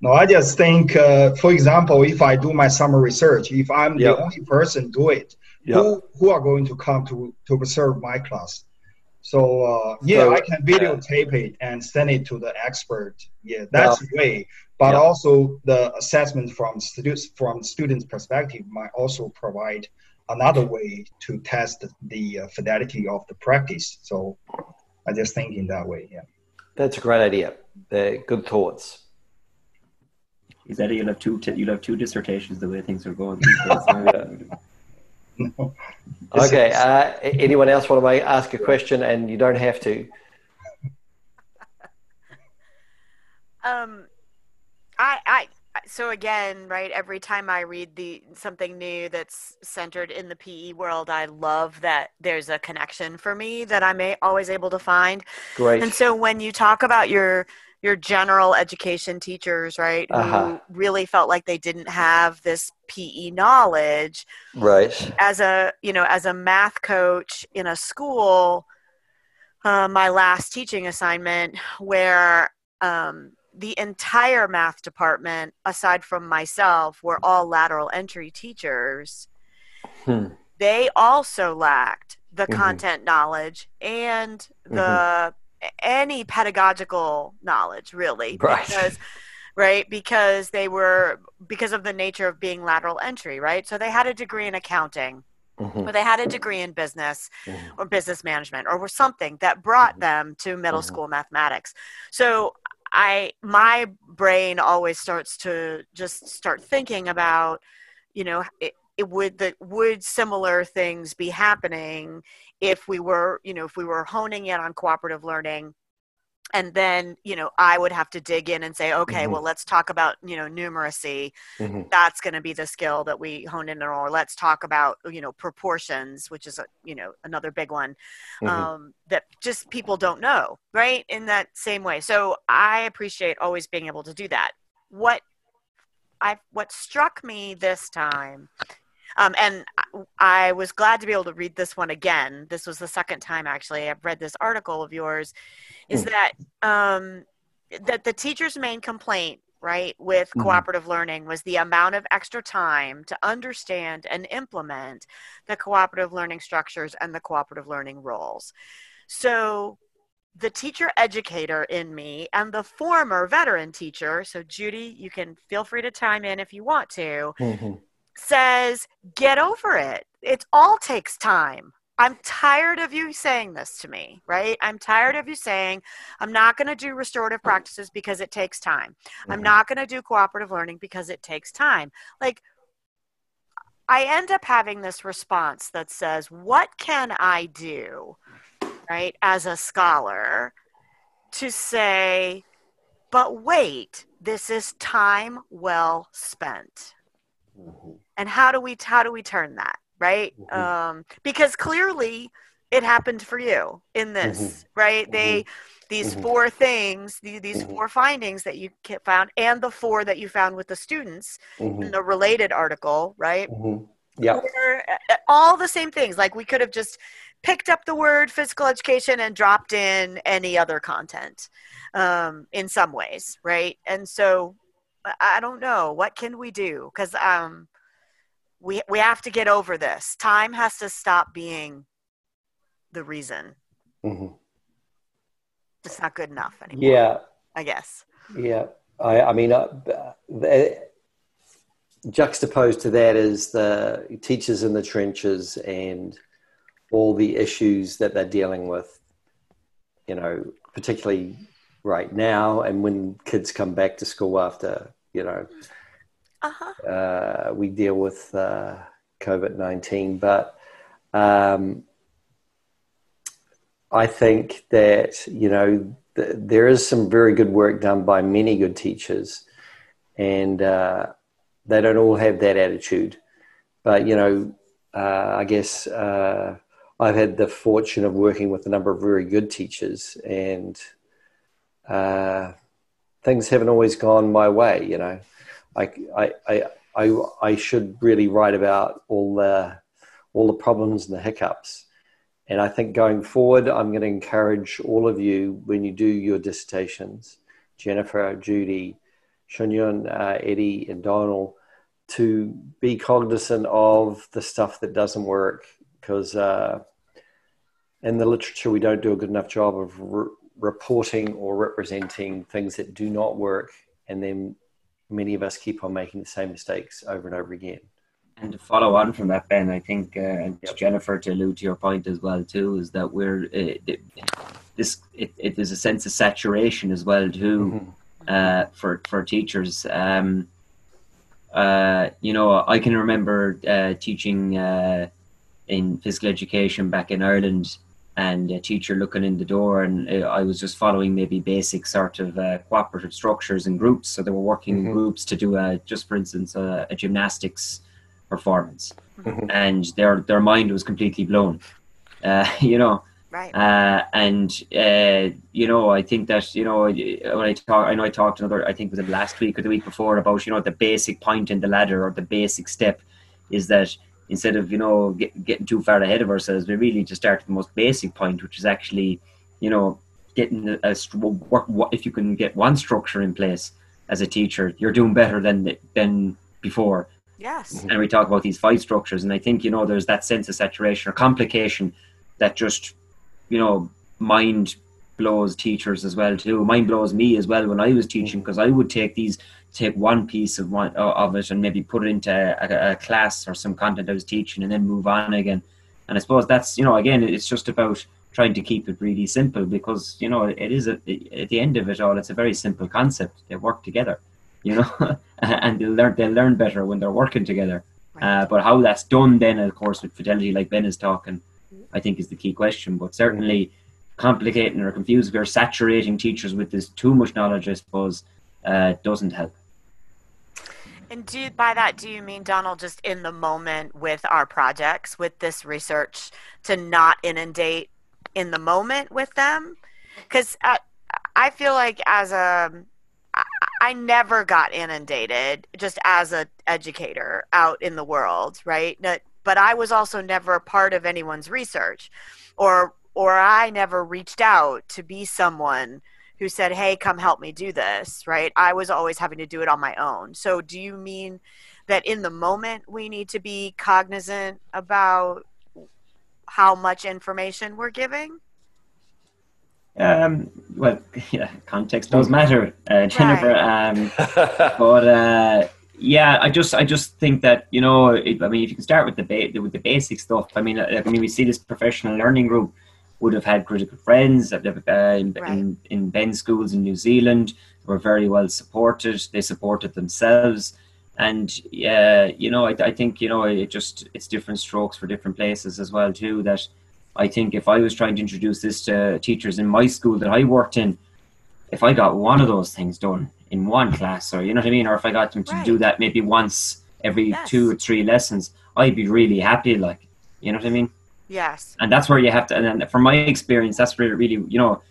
no, I just think, uh, for example, if I do my summer research, if I'm yep. the only person do it, yep. who who are going to come to to observe my class. So uh, yeah, so, I can videotape it and send it to the expert. Yeah, that's well, way. But also the assessment from students from students' perspective might also provide another way to test the uh, fidelity of the practice. So I just think in that way. Yeah, that's a great idea. Uh, good thoughts. Is that you'll have two t- you'll have two dissertations the way things are going. <laughs> Okay. Uh, anyone else want to ask a question? And you don't have to. <laughs> Um, I, I, so again, right? Every time I read the something new that's centered in the PE world, I love that there's a connection for me that I'm always able to find. Great. And so when you talk about your your general education teachers, right, uh-huh. who really felt like they didn't have this PE knowledge. Right. As a, you know, as a math coach in a school, uh, my last teaching assignment where um, the entire math department, aside from myself, were all lateral entry teachers. Hmm. They also lacked the mm-hmm. content knowledge and the mm-hmm any pedagogical knowledge really right. because right because they were because of the nature of being lateral entry right so they had a degree in accounting mm-hmm. or they had a degree in business mm-hmm. or business management or something that brought mm-hmm. them to middle mm-hmm. school mathematics so i my brain always starts to just start thinking about you know it, it would that would similar things be happening if we were you know if we were honing in on cooperative learning and then you know i would have to dig in and say okay mm-hmm. well let's talk about you know numeracy mm-hmm. that's going to be the skill that we hone in on or let's talk about you know proportions which is a you know another big one mm-hmm. um, that just people don't know right in that same way so i appreciate always being able to do that what i what struck me this time um, and I was glad to be able to read this one again. This was the second time actually I've read this article of yours. Is mm. that um, that the teacher's main complaint, right, with mm-hmm. cooperative learning was the amount of extra time to understand and implement the cooperative learning structures and the cooperative learning roles. So the teacher educator in me and the former veteran teacher so judy you can feel free to chime in if you want to mm-hmm says, get over it. It all takes time. I'm tired of you saying this to me, right? I'm tired of you saying, I'm not going to do restorative practices because it takes time. Mm-hmm. I'm not going to do cooperative learning because it takes time. Like, I end up having this response that says, What can I do, right, as a scholar to say, but wait, this is time well spent? Mm-hmm. And how do we how do we turn that right? Mm-hmm. Um, because clearly it happened for you in this, mm-hmm. right? Mm-hmm. They these mm-hmm. four things, these, these mm-hmm. four findings that you found, and the four that you found with the students in the related article, right? Yeah, all the same things. Like we could have just picked up the word physical education and dropped in any other content um, in some ways, right? And so I don't know what can we do because um, we we have to get over this. Time has to stop being the reason. Mm-hmm. It's not good enough anymore. Yeah, I guess. Yeah, I, I mean, uh, juxtaposed to that is the teachers in the trenches and all the issues that they're dealing with. You know, particularly right now and when kids come back to school after you know uh-huh. uh, we deal with uh, covid-19 but um, i think that you know th- there is some very good work done by many good teachers and uh, they don't all have that attitude but you know uh, i guess uh, I've had the fortune of working with a number of very good teachers, and uh, things haven't always gone my way. You know, I, I, I, I, I should really write about all the, all the problems and the hiccups. And I think going forward, I'm going to encourage all of you when you do your dissertations, Jennifer, Judy, Shunyun, uh, Eddie, and Donald, to be cognizant of the stuff that doesn't work because uh, in the literature we don't do a good enough job of re- reporting or representing things that do not work and then many of us keep on making the same mistakes over and over again and to follow on from that ben i think uh, and yep. jennifer to allude to your point as well too is that we're uh, this it, it is a sense of saturation as well too mm-hmm. uh, for for teachers um, uh, you know, I can remember uh, teaching uh, in physical education back in Ireland, and a teacher looking in the door, and uh, I was just following maybe basic sort of uh, cooperative structures and groups. So they were working mm-hmm. in groups to do a, just for instance, a, a gymnastics performance, mm-hmm. and their their mind was completely blown. Uh, <laughs> you know, Right. Uh, and uh, you know, I think that you know when I talk, I know I talked another. I think was it last week or the week before about you know the basic point in the ladder or the basic step is that instead of you know get, getting too far ahead of ourselves, we really just start at the most basic point, which is actually you know getting a, a work. If you can get one structure in place as a teacher, you're doing better than than before. Yes. Mm-hmm. And we talk about these five structures, and I think you know there's that sense of saturation or complication that just you know, mind blows teachers as well too. Mind blows me as well when I was teaching mm-hmm. because I would take these, take one piece of one of it and maybe put it into a, a, class or some content I was teaching and then move on again. And I suppose that's you know again it's just about trying to keep it really simple because you know it is a, at the end of it all it's a very simple concept. They work together, you know, <laughs> and they'll learn they'll learn better when they're working together. Uh, but how that's done then, of course, with fidelity, like Ben is talking, I think is the key question. But certainly complicating or confusing or saturating teachers with this too much knowledge, I suppose, uh, doesn't help. And do by that do you mean Donald just in the moment with our projects with this research to not inundate in the moment with them? Because uh, I feel like as a I never got inundated just as an educator out in the world, right? but I was also never a part of anyone's research or or I never reached out to be someone who said, "Hey, come help me do this." Right? I was always having to do it on my own. So, do you mean that in the moment we need to be cognizant about how much information we're giving? Um, well, <laughs> yeah, context does matter, uh, Jennifer. Right. Um, <laughs> but uh, yeah, I just I just think that you know, it, I mean, if you can start with the ba- with the basic stuff. I mean, I mean, we see this professional learning group would have had critical friends uh, in, right. in, in Ben schools in New Zealand. Were very well supported. They supported themselves, and yeah, uh, you know, I, I think you know, it just it's different strokes for different places as well too. That I think if I was trying to introduce this to teachers in my school that I worked in, if I got one of those things done in one class, or you know what I mean, or if I got them to right. do that maybe once every yes. two or three lessons, I'd be really happy. Like, you know what I mean? Yes. And that's where you have to. And from my experience, that's really, really, you know,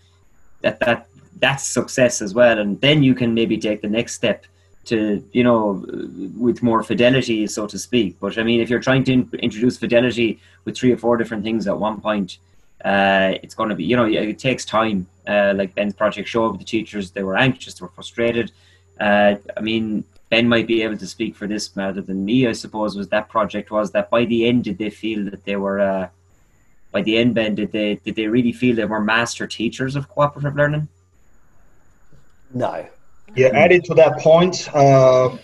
that that that's success as well. And then you can maybe take the next step to, you know, with more fidelity, so to speak. But I mean, if you're trying to in- introduce fidelity with three or four different things at one point, uh, it's going to be, you know, it takes time. Uh, like Ben's project showed, the teachers they were anxious, they were frustrated. Uh, I mean, Ben might be able to speak for this rather than me. I suppose was that project was that by the end did they feel that they were uh, by the end Ben did they did they really feel they were master teachers of cooperative learning? No. Yeah, added to that point, uh,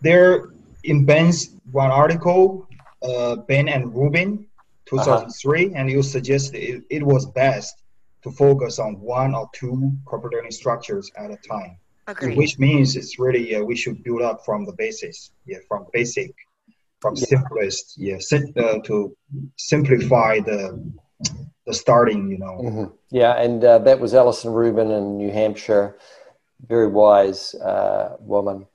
there in Ben's one article, uh, Ben and Rubin 2003, uh-huh. and you suggested it, it was best to focus on one or two cooperative learning structures at a time. Agreed. Which means it's really uh, we should build up from the basis, yeah, from basic, from yeah. simplest, yeah, sim- uh, to simplify the the starting, you know. Mm-hmm. Yeah, and uh, that was Alison Rubin in New Hampshire, very wise uh, woman.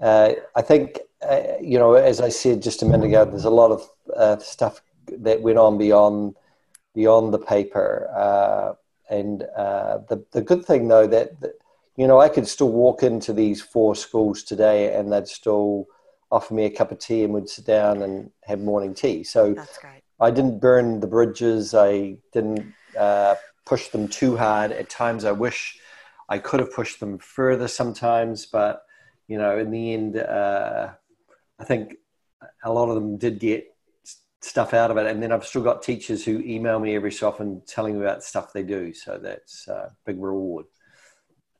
Uh, I think uh, you know, as I said just a minute ago, there's a lot of stuff that went on beyond beyond the paper. Uh, and uh, the the good thing though that, that, you know I could still walk into these four schools today and they'd still offer me a cup of tea and we'd sit down and have morning tea. So I didn't burn the bridges. I didn't uh, push them too hard. At times, I wish I could have pushed them further. Sometimes, but you know, in the end, uh, I think a lot of them did get stuff out of it. And then I've still got teachers who email me every so often telling me about stuff they do. So that's a big reward.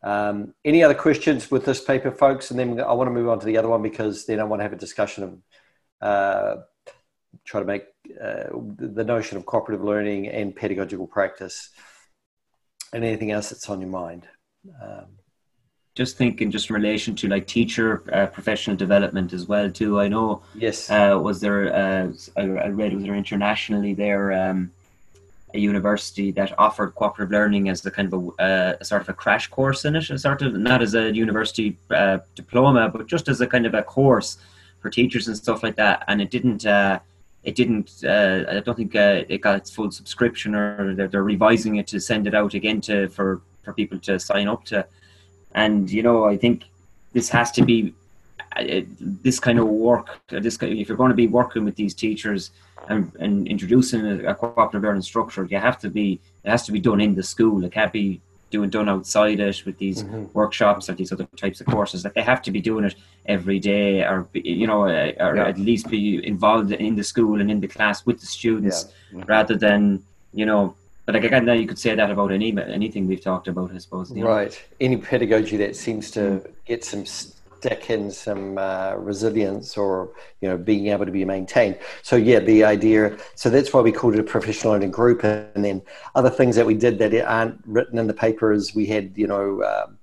Um, any other questions with this paper, folks? And then I want to move on to the other one because then I want to have a discussion of uh, try to make uh, the notion of cooperative learning and pedagogical practice and anything else that's on your mind. Um, just thinking just in relation to like teacher uh, professional development as well too i know yes uh, was there uh, I, read was there internationally there um, a university that offered cooperative learning as a kind of a, uh, a, sort of a crash course in it a sort of not as a university uh, diploma but just as a kind of a course for teachers and stuff like that. And it didn't uh, it didn't i don't think it got its full subscription or they're, they're revising it to send it out again to for for people to sign up to. And you know, I think this has to be uh, this kind of work. This if you're going to be working with these teachers and, and introducing a, a cooperative learning structure, you have to be it has to be done in the school. It can't be doing done outside it with these mm-hmm. workshops or these other types of courses. Like they have to be doing it every day, or you know, uh, or yeah. at least be involved in the school and in the class with the students, yeah. mm-hmm. rather than you know but like again, now you could say that about any anything we've talked about, I suppose. You know? Right. Any pedagogy that seems to get some stick in some uh, resilience or you know being able to be maintained. So yeah, the idea. So that's why we called it a professional learning group. And then other things that we did that aren't written in the paper is we had you know um,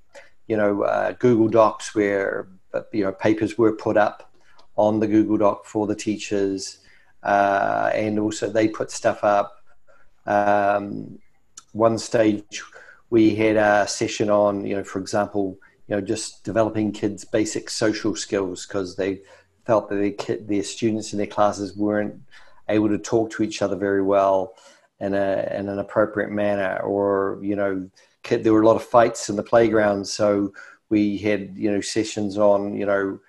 you know uh, Google Docs where you know papers were put up on the Google Doc for the teachers, uh, and also they put stuff up um, one stage, we had a session on, you know, for example, you know, just developing kids' basic social skills because they felt that their, students in their classes weren't able to talk to each other very well in, a, in an appropriate manner, or you know, kid, there were a lot of fights in the playground, so we had you know sessions on you know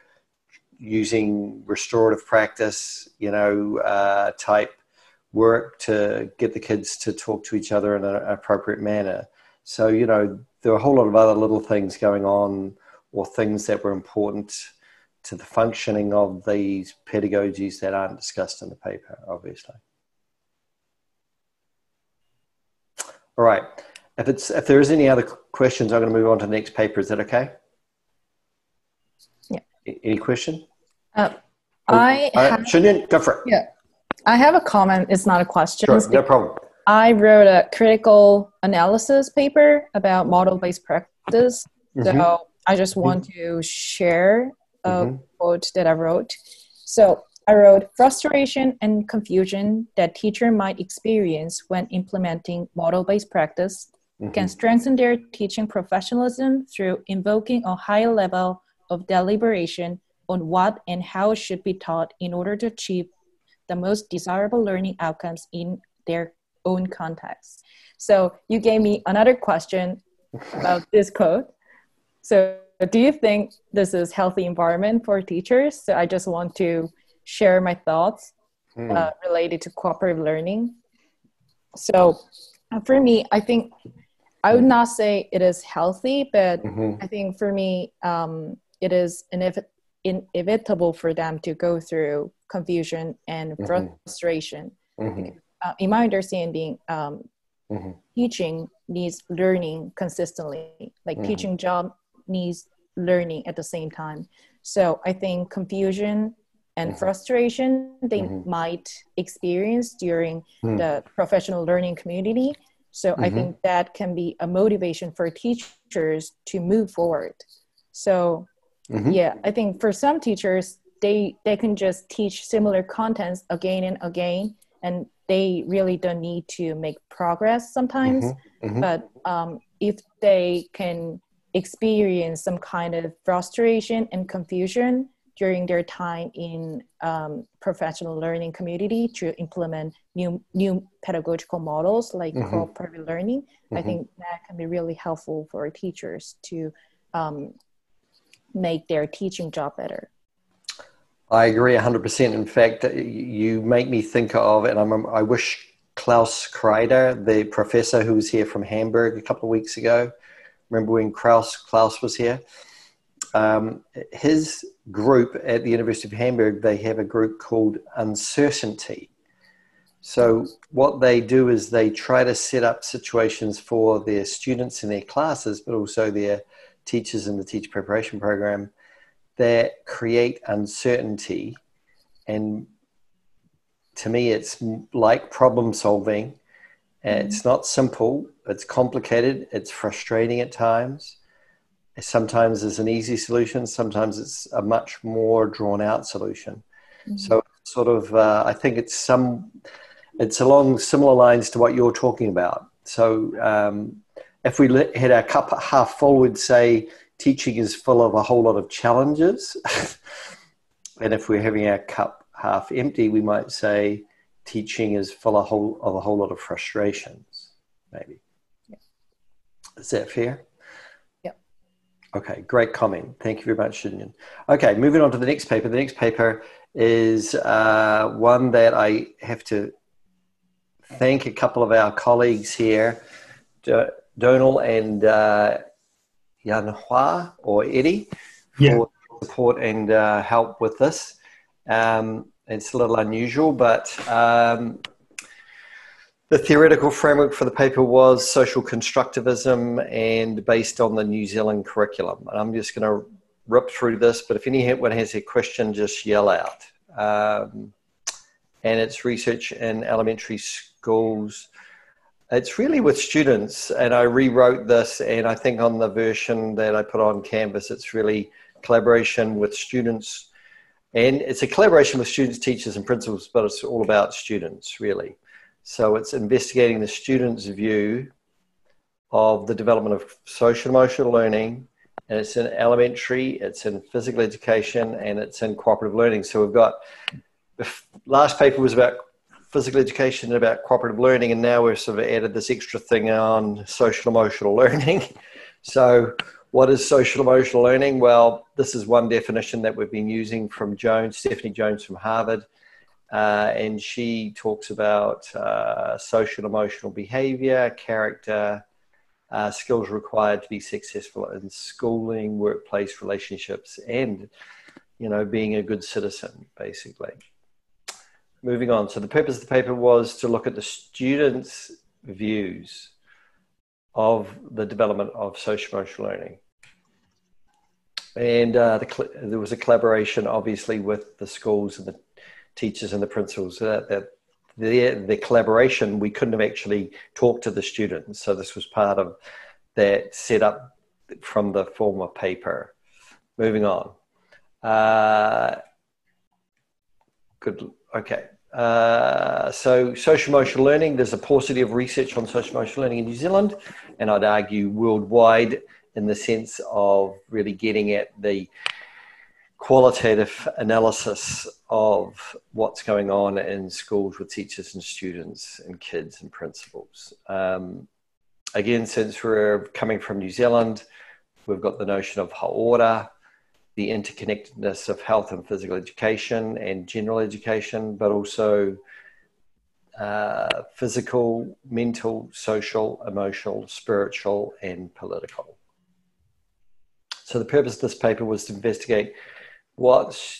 using restorative practice, you know, uh, type work to get the kids to talk to each other in an appropriate manner. So, you know, there are a whole lot of other little things going on or things that were important to the functioning of these pedagogies that aren't discussed in the paper, obviously. All right. If it's if there is any other questions, I'm going to move on to the next paper. Is that okay? Yeah. Any question? Uh, I uh, have, Shunyan, go for it. Yeah. I have a comment. It's not a question. Sure, no problem. I wrote a critical analysis paper about model based practice. Mm-hmm. So I just want mm-hmm. to share a mm-hmm. quote that I wrote. So I wrote frustration and confusion that teacher might experience when implementing model based practice mm-hmm. can strengthen their teaching professionalism through invoking a higher level of deliberation on what and how it should be taught in order to achieve the most desirable learning outcomes in their own context. So you gave me another question about <laughs> this code. So do you think this is healthy environment for teachers? So I just want to share my thoughts mm. uh, related to cooperative learning. So uh, for me, I think I would not say it is healthy, but mm-hmm. I think for me, um, it is inevitable for them to go through confusion and mm-hmm. frustration. Mm-hmm. Uh, in my understanding, um, mm-hmm. teaching needs learning consistently. Like mm-hmm. teaching job needs learning at the same time. So I think confusion and mm-hmm. frustration they mm-hmm. might experience during the professional learning community. So I think that can be a motivation for teachers to move forward. So yeah, I think for some teachers, they they can just teach similar contents again and again and they really don't need to make progress sometimes mm-hmm, mm-hmm. but um, if they can experience some kind of frustration and confusion during their time in um, professional learning community to implement new new pedagogical models like mm-hmm. cooperative learning i mm-hmm. think that can be really helpful for teachers to um, make their teaching job better I agree 100%. In fact, you make me think of, and I'm, I wish Klaus Kreider, the professor who was here from Hamburg a couple of weeks ago, remember when Klaus, Klaus was here? Um, his group at the University of Hamburg, they have a group called Uncertainty. So, what they do is they try to set up situations for their students in their classes, but also their teachers in the teacher preparation program that create uncertainty. And to me, it's like problem solving. Mm-hmm. It's not simple, it's complicated, it's frustrating at times. Sometimes there's an easy solution, sometimes it's a much more drawn out solution. Mm-hmm. So, sort of, uh, I think it's some, it's along similar lines to what you're talking about. So, um, if we had our cup half full, we'd say teaching is full of a whole lot of challenges. <laughs> and if we're having our cup half empty, we might say teaching is full of, a whole, of a whole lot of frustrations, maybe. Yeah. Is that fair? Yep. Okay, great comment. Thank you very much, Shinyan. Okay, moving on to the next paper. The next paper is uh, one that I have to thank a couple of our colleagues here, Donal and uh, Yanhua or Eddie yeah. for support and uh, help with this. Um, it's a little unusual, but um, the theoretical framework for the paper was social constructivism and based on the New Zealand curriculum. And I'm just going to rip through this, but if anyone has a question, just yell out. Um, and it's research in elementary schools it's really with students, and I rewrote this, and I think on the version that I put on Canvas, it's really collaboration with students. And it's a collaboration with students, teachers, and principals, but it's all about students, really. So it's investigating the student's view of the development of social emotional learning, and it's in elementary, it's in physical education, and it's in cooperative learning. So we've got the last paper was about physical education and about cooperative learning, and now we've sort of added this extra thing on social emotional <laughs> learning. so, what is social emotional learning? Well, this is one definition that we've been using from Jones, Stephanie Jones from Harvard, uh, and she talks about uh, social emotional behavior, character, uh, skills required to be successful in schooling, workplace relationships, and you know, being a good citizen, basically moving on. So the purpose of the paper was to look at the students' views of the development of social emotional learning. And uh, the, there was a collaboration, obviously, with the schools and the teachers and the principals. That, that the, the collaboration, we couldn't have actually talked to the students. So this was part of that setup from the former paper. Moving on. Uh, good Okay. Uh, so social emotional learning, there's a paucity of research on social emotional learning in New Zealand, and I'd argue worldwide in the sense of really getting at the qualitative analysis of what's going on in schools with teachers and students and kids and principals. Um, again, since we're coming from New Zealand, we've got the notion of Hauora, the interconnectedness of health and physical education and general education, but also uh, physical, mental, social, emotional, spiritual, and political. So, the purpose of this paper was to investigate what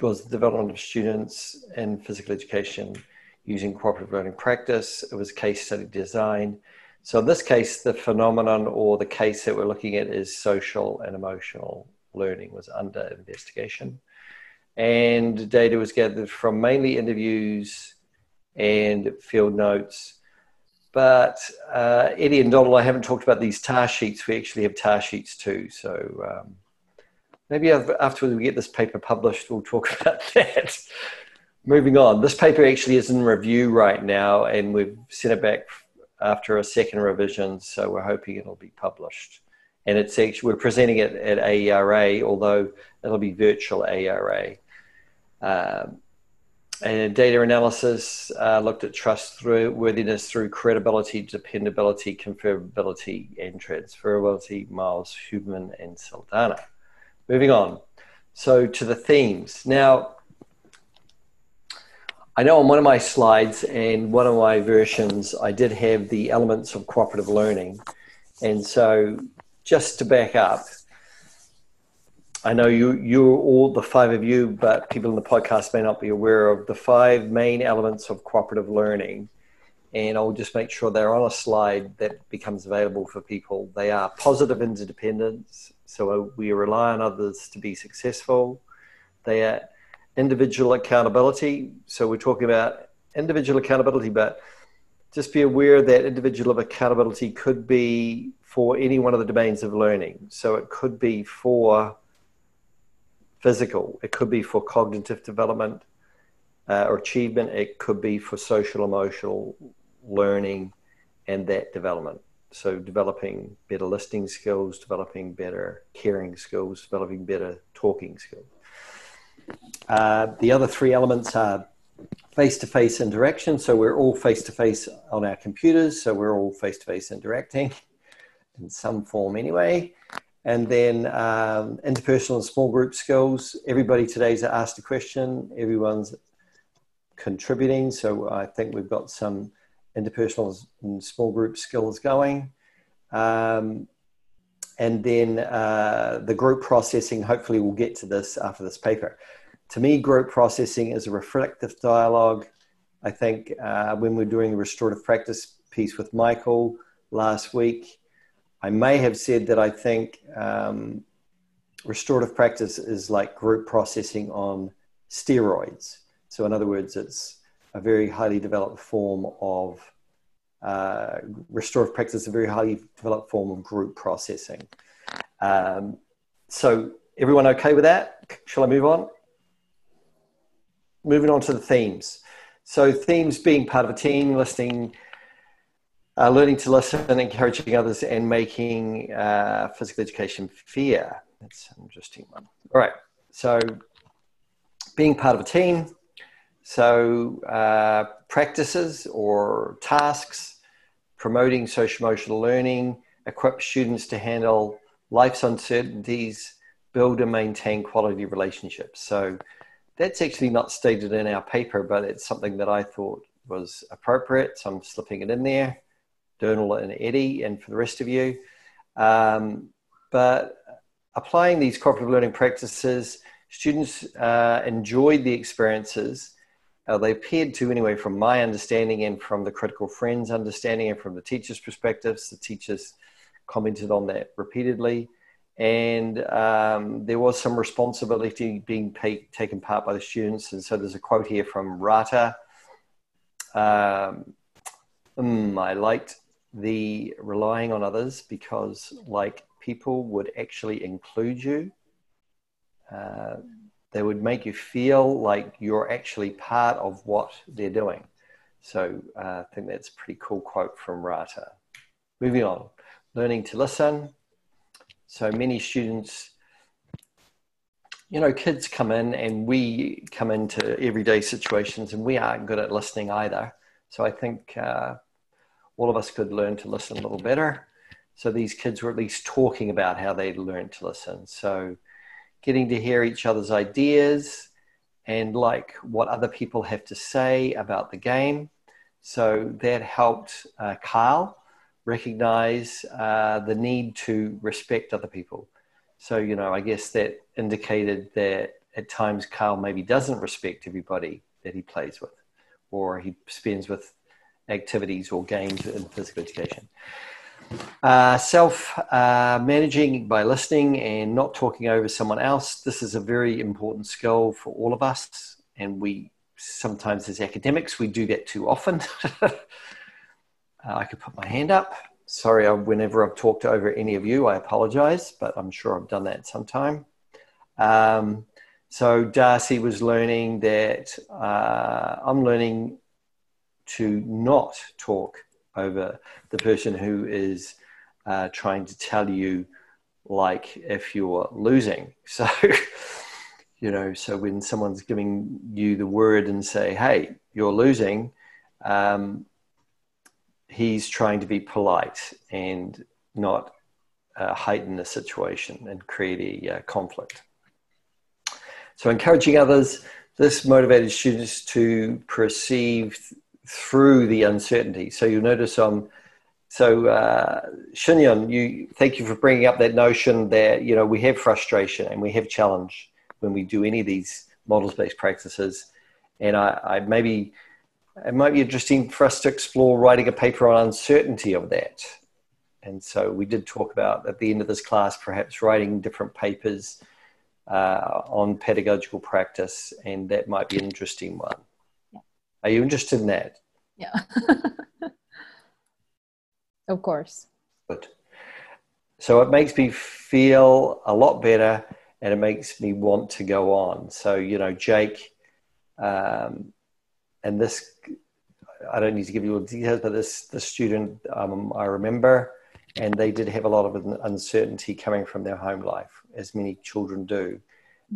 was the development of students in physical education using cooperative learning practice. It was case study design. So, in this case, the phenomenon or the case that we're looking at is social and emotional learning was under investigation. And data was gathered from mainly interviews and field notes. But uh, Eddie and Donald, I haven't talked about these task sheets. We actually have task sheets too. So um, maybe after we get this paper published, we'll talk <laughs> about that. Moving on, this paper actually is in review right now, and we've sent it back after a second revision. So we're hoping it'll be published and it's actually we're presenting it at AERA, although it'll be virtual AERA. Um, and data analysis uh, looked at trustworthiness through credibility, dependability, confirmability, and transferability. Miles, Huberman, and Saldana. Moving on. So to the themes. Now, I know on one of my slides and one of my versions, I did have the elements of cooperative learning. And so just to back up, I know you, you're all the five of you, but people in the podcast may not be aware of the five main elements of cooperative learning. And I'll just make sure they're on a slide that becomes available for people. They are positive interdependence, so we rely on others to be successful. They are individual accountability, so we're talking about individual accountability, but just be aware that individual accountability could be for any one of the domains of learning. So it could be for physical, it could be for cognitive development uh, or achievement, it could be for social emotional learning and that development. So developing better listening skills, developing better caring skills, developing better talking skills. Uh, the other three elements are face-to-face interaction. So we're all face-to-face on our computers. So we're all face-to-face interacting in some form anyway. And then um, interpersonal and small group skills. Everybody today's asked a question. Everyone's contributing. So I think we've got some interpersonal and small group skills going. Um, and then uh, the group processing, hopefully we'll get to this after this paper. To me, group processing is a reflective dialogue. I think uh, when we're doing the restorative practice piece with Michael last week, I may have said that I think um, restorative practice is like group processing on steroids. So, in other words, it's a very highly developed form of uh, restorative practice, a very highly developed form of group processing. Um, so, everyone okay with that? Shall I move on? Moving on to the themes. So, themes being part of a team, listening, uh, learning to listen, and encouraging others, and making uh, physical education fair. That's an interesting one. All right. So, being part of a team, so, uh, practices or tasks, promoting social emotional learning, equip students to handle life's uncertainties, build and maintain quality relationships. So, that's actually not stated in our paper, but it's something that I thought was appropriate. So, I'm slipping it in there. Dernal and Eddie, and for the rest of you. Um, but applying these cooperative learning practices, students uh, enjoyed the experiences uh, they appeared to, anyway, from my understanding and from the critical friends' understanding and from the teachers' perspectives. The teachers commented on that repeatedly. And um, there was some responsibility being taken part by the students. And so there's a quote here from Rata. Um, mm, I liked the relying on others because, like, people would actually include you. Uh, they would make you feel like you're actually part of what they're doing. So uh, I think that's a pretty cool quote from Rata. Moving on, learning to listen. So many students, you know, kids come in and we come into everyday situations and we aren't good at listening either. So I think uh, all of us could learn to listen a little better. So these kids were at least talking about how they learned to listen. So getting to hear each other's ideas and like what other people have to say about the game. So that helped uh, Kyle recognize uh, the need to respect other people. So, you know, I guess that indicated that at times Kyle maybe doesn't respect everybody that he plays with or he spends with activities or games in physical education. Uh, self uh, managing by listening and not talking over someone else. This is a very important skill for all of us. And we sometimes, as academics, we do that too often. <laughs> uh, I could put my hand up. Sorry, I, whenever I've talked over any of you, I apologize, but I'm sure I've done that sometime. Um, so Darcy was learning that uh, I'm learning to not talk over the person who is uh, trying to tell you like if you're losing. <laughs> So you know so when someone's giving you the word and say hey you're losing um, he's trying to be polite and not uh, heighten the situation and create a uh, conflict. So encouraging others this motivated students to perceive through the uncertainty. So you'll notice I'm so uh, Shinyon, you thank you for bringing up that notion that you know we have frustration and we have challenge when we do any of these models-based practices, and I, I maybe it might be interesting for us to explore writing a paper on uncertainty of that. And so we did talk about at the end of this class, perhaps writing different papers uh, on pedagogical practice, and that might be an interesting one. Are you interested in that? Yeah. <laughs> of course. Good. So it makes me feel a lot better and it makes me want to go on. So, you know, Jake, um, and this, I don't need to give you all the details, but this, the student um, I remember, and they did have a lot of uncertainty coming from their home life, as many children do.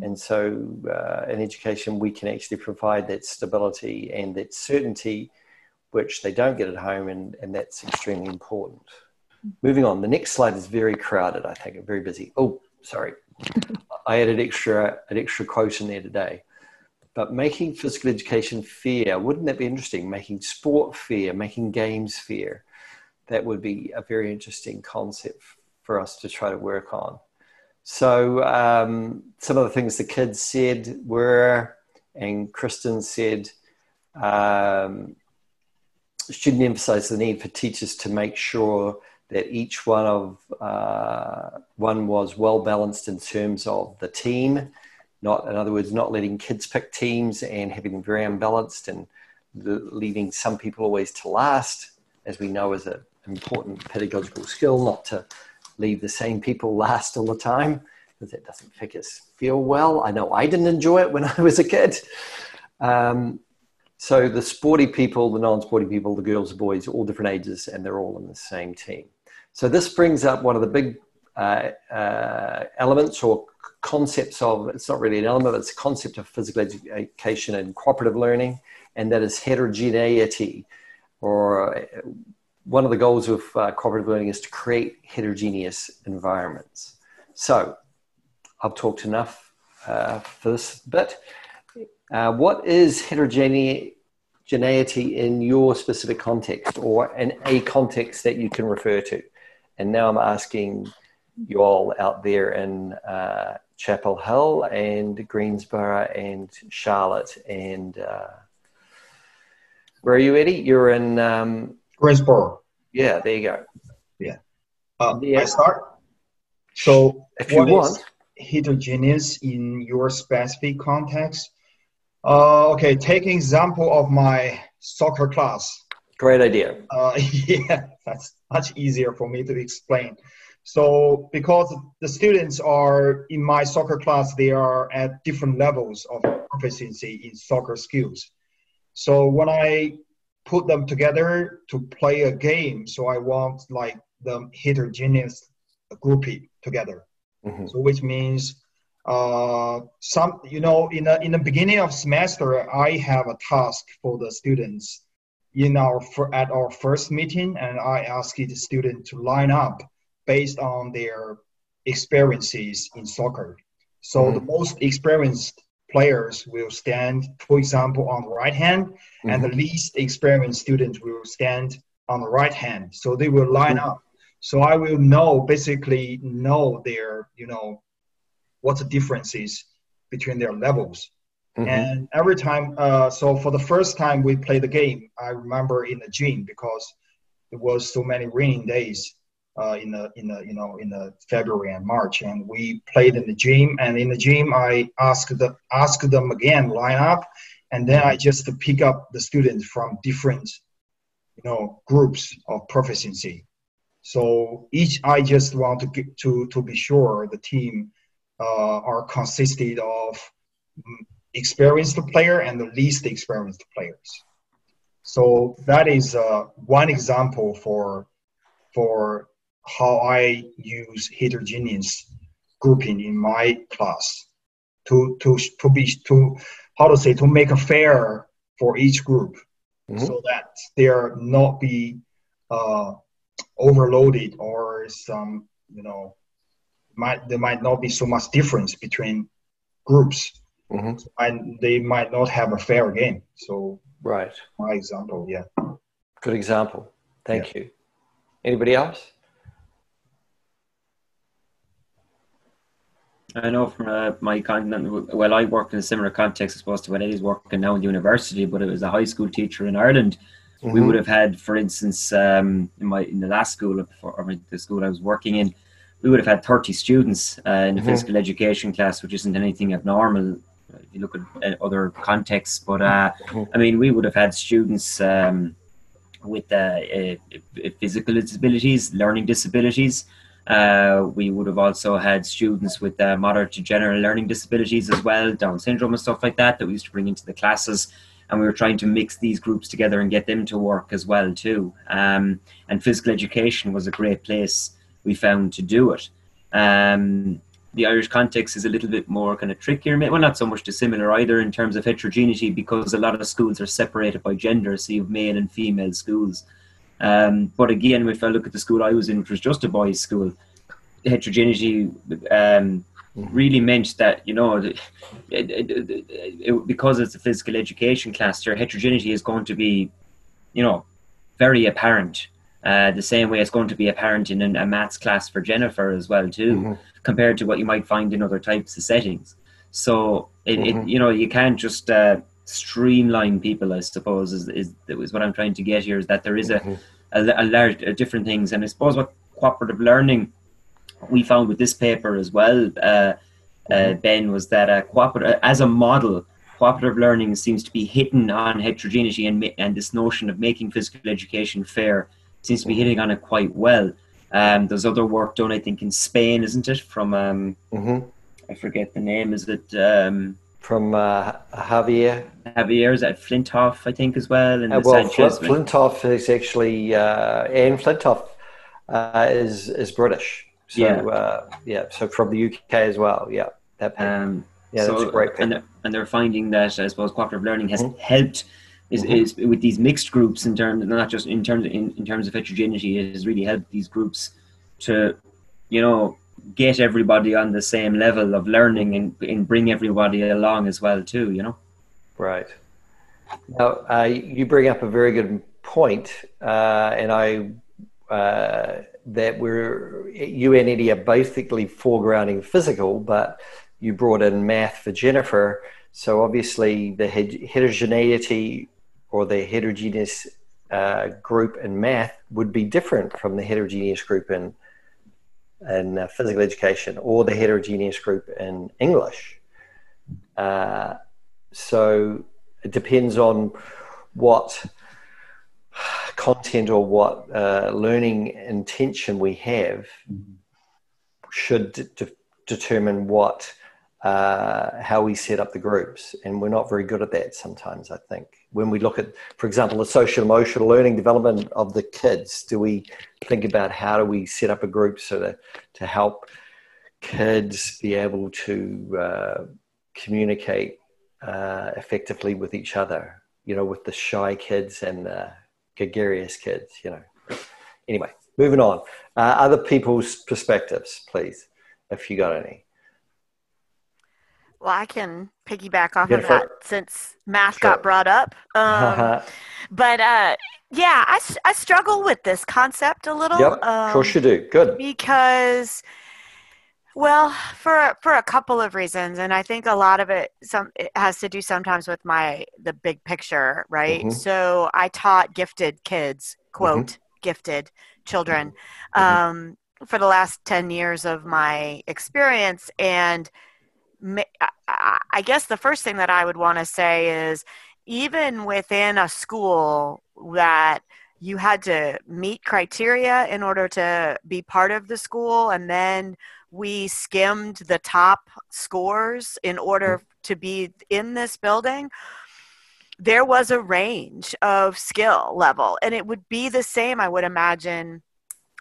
And so, uh, in education, we can actually provide that stability and that certainty, which they don't get at home, and, and that's extremely important. Moving on, the next slide is very crowded, I think, very busy. Oh, sorry. <laughs> I added extra, an extra quote in there today. But making physical education fair, wouldn't that be interesting? Making sport fair, making games fair. That would be a very interesting concept for us to try to work on. So um, some of the things the kids said were, and Kristen said, um, student emphasize the need for teachers to make sure that each one of uh, one was well balanced in terms of the team, not in other words, not letting kids pick teams and having them very unbalanced and leaving some people always to last, as we know is an important pedagogical skill, not to leave the same people <laughs> last all the time because it doesn't make us feel well. I know I didn't enjoy it when <laughs> I was a kid. Um, so the sporty people, the non-sporty people, the girls, the boys, all different ages, and they're all in the same team. So this brings up one of the big uh, uh, elements or concepts of it's not really an element, it's a concept of physical education and cooperative learning, and that is heterogeneity. Or one of the goals of uh, cooperative learning is to create heterogeneous environments. So I've talked enough uh, for this bit. Uh, what is heterogeneity in your specific context or in a context that you can refer to? And now I'm asking you all out there in uh, Chapel Hill and Greensboro and Charlotte and uh, where are you, Eddie? You're in um, Greensboro. Yeah, there you go. Yeah. Uh, yeah. I start. So, if you want, heterogeneous in your specific context? Uh, okay, take an example of my soccer class. Great idea. Uh, <laughs> yeah, that's much easier for me to explain. So, because the students are in my soccer class, they are at different levels of proficiency in soccer skills. So, when I put them together to play a game, so I want like the heterogeneous groupie together. Mm-hmm. So, which means uh, some you know in the in the beginning of semester, I have a task for the students in our at our first meeting, and I ask the student to line up based on their experiences in soccer. So mm-hmm. the most experienced players will stand, for example, on the right hand, mm-hmm. and the mm-hmm. least experienced students will stand on the right hand. So they will line mm-hmm. up. So I will know basically know their you know what the difference is between their levels. Mm-hmm. And every time, uh, so for the first time we played the game, I remember in the gym because it was so many raining days uh, in the in the you know in the February and March, and we played in the gym. And in the gym, I asked the asked them again line up, and then I just pick up the students from different you know groups of proficiency. So each, I just want to get to to be sure the team uh, are consisted of mm, experienced player and the least experienced players. So that is uh, one example for for how I use heterogeneous grouping in my class to to to be to how to say to make a fair for each group mm-hmm. so that there not be uh, overloaded or some you know might there might not be so much difference between groups mm-hmm. and they might not have a fair game so right my example yeah good example thank yeah. you Anybody else? I know from uh, my content, well, I worked in a similar context, I suppose, to what Eddie's working now in the university, but it was a high school teacher in Ireland. Mm-hmm. We would have had, for instance, um, in my in the last school, before, or the school I was working in, we would have had 30 students uh, in the mm-hmm. physical education class, which isn't anything abnormal if you look at other contexts. But uh, mm-hmm. I mean, we would have had students um, with uh, physical disabilities, learning disabilities. Uh, we would have also had students with uh, moderate to general learning disabilities as well, Down syndrome and stuff like that, that we used to bring into the classes. And we were trying to mix these groups together and get them to work as well too. Um, and physical education was a great place we found to do it. Um, the Irish context is a little bit more kind of trickier, well, not so much dissimilar either in terms of heterogeneity because a lot of schools are separated by gender, so you have male and female schools. Um, but again, if I look at the school I was in, which was just a boys' school, heterogeneity um, really meant that you know it, it, it, because it's a physical education class, your heterogeneity is going to be, you know, very apparent. Uh, the same way it's going to be apparent in a maths class for Jennifer as well too, mm-hmm. compared to what you might find in other types of settings. So it, mm-hmm. you know you can't just uh, streamline people. I suppose is, is is what I'm trying to get here is that there is a mm-hmm a, a large a different things. And I suppose what cooperative learning we found with this paper as well, uh, uh, mm-hmm. Ben, was that uh, cooperative as a model, cooperative learning seems to be hitting on heterogeneity and and this notion of making physical education fair seems to be mm-hmm. hitting on it quite well. Um, there's other work done, I think, in Spain, isn't it? From um, mm-hmm. I forget the name. Is it um, from uh, Javier. is at Flintoff, I think, as well. And uh, well, Flint, Flintoff is actually, uh, Anne Flintoff uh, is is British. So, yeah. Uh, yeah. So from the UK as well. Yeah. That. Um, yeah, so, that's a great paper. And they're, and they're finding that I suppose cooperative learning has mm-hmm. helped. Is, mm-hmm. is with these mixed groups in terms not just in terms of, in, in terms of heterogeneity it has really helped these groups to you know get everybody on the same level of learning and, and bring everybody along as well too you know? Right. Now uh, you bring up a very good point, uh, and i uh, that we're you and eddie are basically foregrounding physical but you brought in math for jennifer. So obviously the heterogeneity or the heterogeneous uh, group in math would be different from the heterogeneous group in in uh, physical education or the heterogeneous group in English. Uh, so it depends on what content or what uh, learning intention we have should de- determine what uh, how we set up the groups and we're not very good at that sometimes i think when we look at for example the social emotional learning development of the kids do we think about how do we set up a group so that to help kids be able to uh, communicate uh, effectively with each other you know with the shy kids and the gregarious kids you know? Anyway moving on. Uh, other people's perspectives please if you got any well, I can piggyback off of that since math sure. got brought up. <laughs> Um, but uh, yeah, I, I struggle with this concept a little. Yep, um, of course you do. Good. Because, well, for for a couple of reasons, and I think a lot of it some it has to do sometimes with my the big picture, right? Mm-hmm. So I taught gifted kids, quote mm-hmm. gifted children, mm-hmm. um, for the last ten years of my experience, and I guess the first thing that I would want to say is even within a school that you had to meet criteria in order to be part of the school and then we skimmed the top scores in order mm. to be in this building there was a range of skill level and it would be the same i would imagine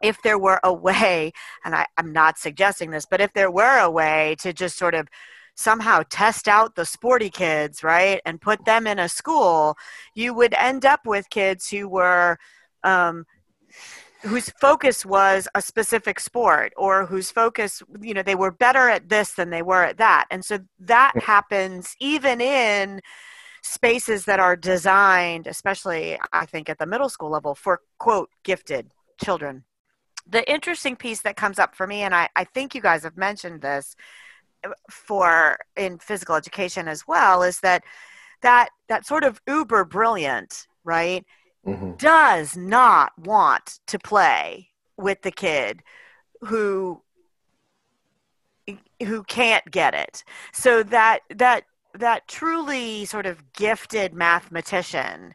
if there were a way, and I, am not suggesting this, but if there were a way to just sort of somehow test out the sporty kids, right, and put them in a school, you would end up with kids who were. Um, whose focus was a specific sport or whose focus you know they were better at this than they were at that and so that happens even in spaces that are designed especially i think at the middle school level for quote gifted children the interesting piece that comes up for me, and I, I think you guys have mentioned this for in physical education as well, is that that that sort of uber brilliant, right, mm-hmm. does not want to play with the kid who who can't get it. So that that that truly sort of gifted mathematician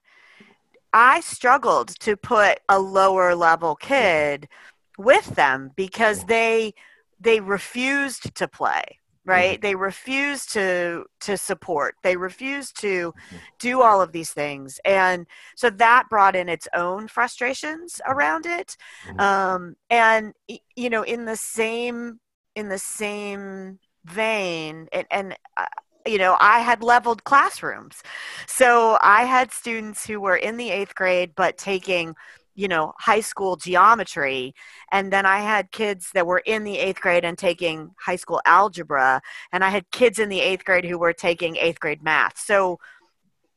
I struggled to put a lower level kid with them because they they refused to play right? They refuse to to support. They refuse to do all of these things. And so that brought in its own frustrations around it. Um, and you know in the same in the same vein and, and uh, you know, I had leveled classrooms. So I had students who were in the eighth grade but taking, you know, high school geometry. And then I had kids that were in the eighth grade and taking high school algebra. And I had kids in the eighth grade who were taking eighth grade math. So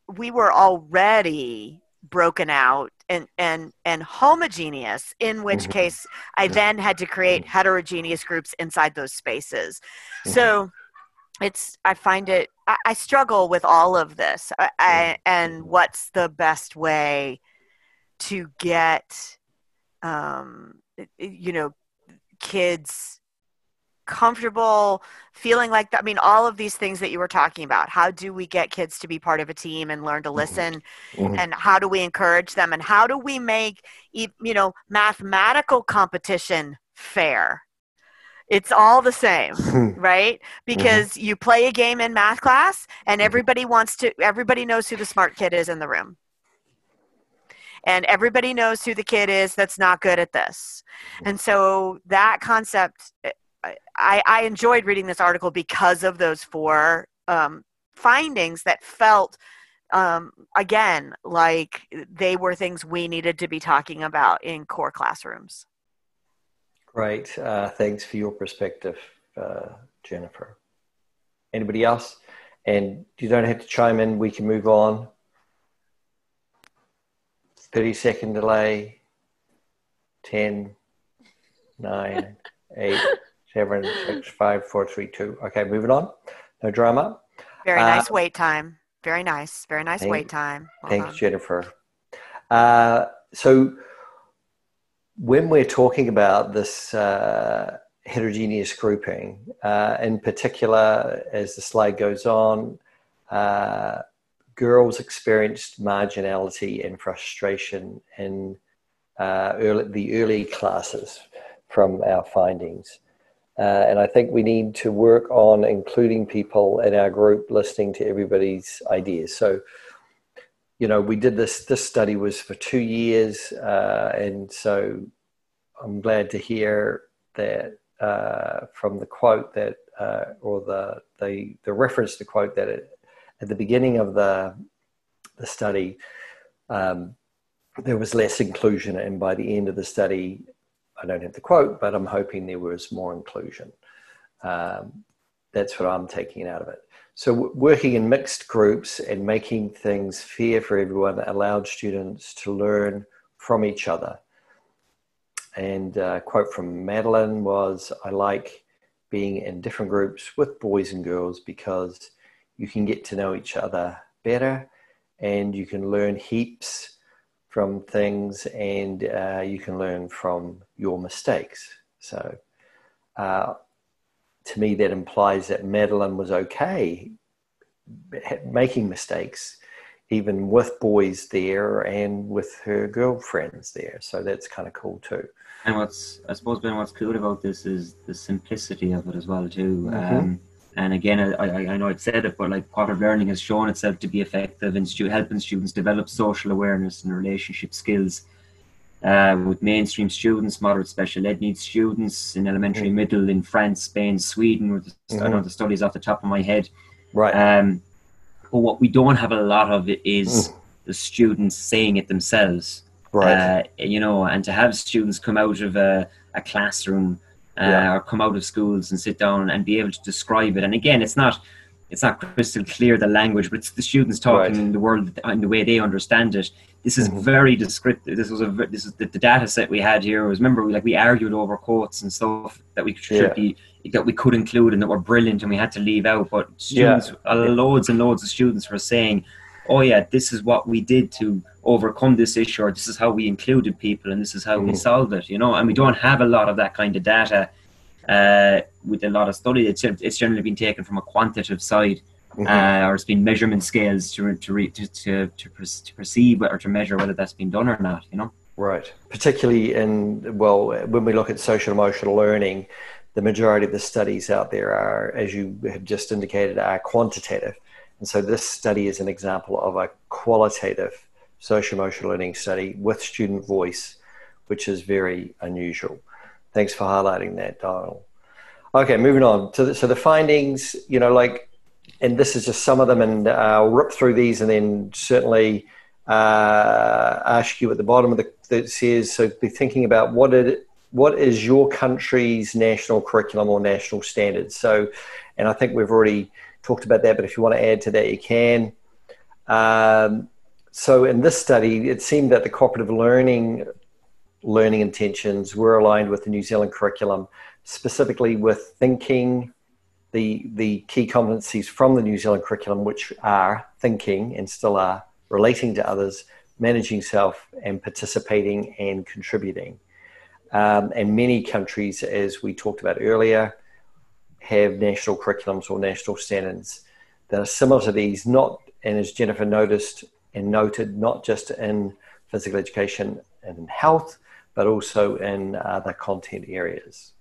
we were already broken out and and and homogeneous in which mm-hmm. case i then had to create mm-hmm. heterogeneous groups inside those spaces mm-hmm. so it's i find it i, I struggle with all of this I, I, and what's the best way to get um, you know kids comfortable feeling like that i mean all of these things that you were talking about how do we get kids to be part of a team and learn to mm-hmm. listen mm-hmm. and how do we encourage them and how do we make you know mathematical competition fair it's all the same <laughs> right because mm-hmm. you play a game in math class and mm-hmm. everybody wants to everybody knows who the smart kid is in the room and everybody knows who the kid is that's not good at this and so that concept eh, i, I enjoyed reading this article because of those four um, findings that felt um, again like they were things we needed to be talking about in core classrooms Great. Uh, thanks for your perspective, uh, Jennifer. Anybody else? And you don't have to chime in. We can move on. 30 second delay. 10, 9, <laughs> 8, 7, 6, 5, 4, 3, 2. Okay, moving on. No drama. Very nice uh, wait time. Very nice. Very nice thank, wait time. Well thanks, done. Jennifer. Uh, so, when we're talking about this uh, heterogeneous grouping, uh, in particular, as the slide goes on, uh, girls experienced marginality and frustration in uh, early, the early classes from our findings. Uh, and I think we need to work on including people in our group, listening to everybody's ideas. So, you know, we did this. This study was for two years, uh, and so I'm glad to hear that uh, from the quote that, uh, or the, the the reference to quote that it, at the beginning of the the study, um, there was less inclusion, and by the end of the study, I don't have the quote, but I'm hoping there was more inclusion. Um, that's what I'm taking out of it. So, working in mixed groups and making things fair for everyone allowed students to learn from each other. And a uh, quote from Madeline was I like being in different groups with boys and girls because you can get to know each other better and you can learn heaps from things and uh, you can learn from your mistakes. So, uh, to me, that implies that Madeline was okay making mistakes, even with boys there and with her girlfriends there. So that's kind of cool too. And what's I suppose Ben, what's cool about this is the simplicity of it as well too. Mm-hmm. Um, and again, I, I, know I've said it, but like cooperative learning has shown itself to be effective in stu- helping students develop social awareness and relationship skills. Uh, with mainstream students, moderate special ed needs students in elementary, mm-hmm. middle in France, Spain, Sweden. With the, mm-hmm. I know the studies off the top of my head. Right. Um, but what we don't have a lot of it is mm. the students saying it themselves. Right. Uh, you know, and to have students come out of a, a classroom uh, yeah. or come out of schools and sit down and be able to describe it. And again, it's not it's not crystal clear the language, but it's the students talking right. in the world in the way they understand it. This is mm-hmm. very descriptive. This was a this is the, the, data set we had here was remember we like we argued over quotes and stuff that we should yeah. be that we could include and that were brilliant and we had to leave out. But students, yeah. loads and loads of students were saying, "Oh yeah, this is what we did to overcome this issue, or this is how we included people, and this is how mm-hmm. we solved it." You know, and we don't have a lot of that kind of data uh, with a lot of study. It's, it's generally been taken from a quantitative side. Mm-hmm. Uh, or it's been measurement scales to to re, to, to, to, to perceive or to measure whether that's been done or not. You know, right? Particularly in well, when we look at social emotional learning, the majority of the studies out there are, as you have just indicated, are quantitative. And so this study is an example of a qualitative social emotional learning study with student voice, which is very unusual. Thanks for highlighting that, Donald. Okay, moving on. So the, so the findings, you know, like, and this is just some of them, and I'll rip through these and then certainly uh, ask you at the bottom of the that says, so be thinking about what it what is your country's national curriculum or national standards? So, and I think we've already talked about that, but if you want to add to that, you can. Um, so, in this study, it seemed that the cooperative learning learning intentions were aligned with the New Zealand curriculum, specifically with thinking, the the key competencies from the New Zealand curriculum, which are thinking and still are relating to others, managing self, and participating and contributing. Um, and many countries, as we talked about earlier, have national curriculums or national standards that are similar to these, not, and as Jennifer noticed and noted, not just in physical education and in health, but also in other content areas.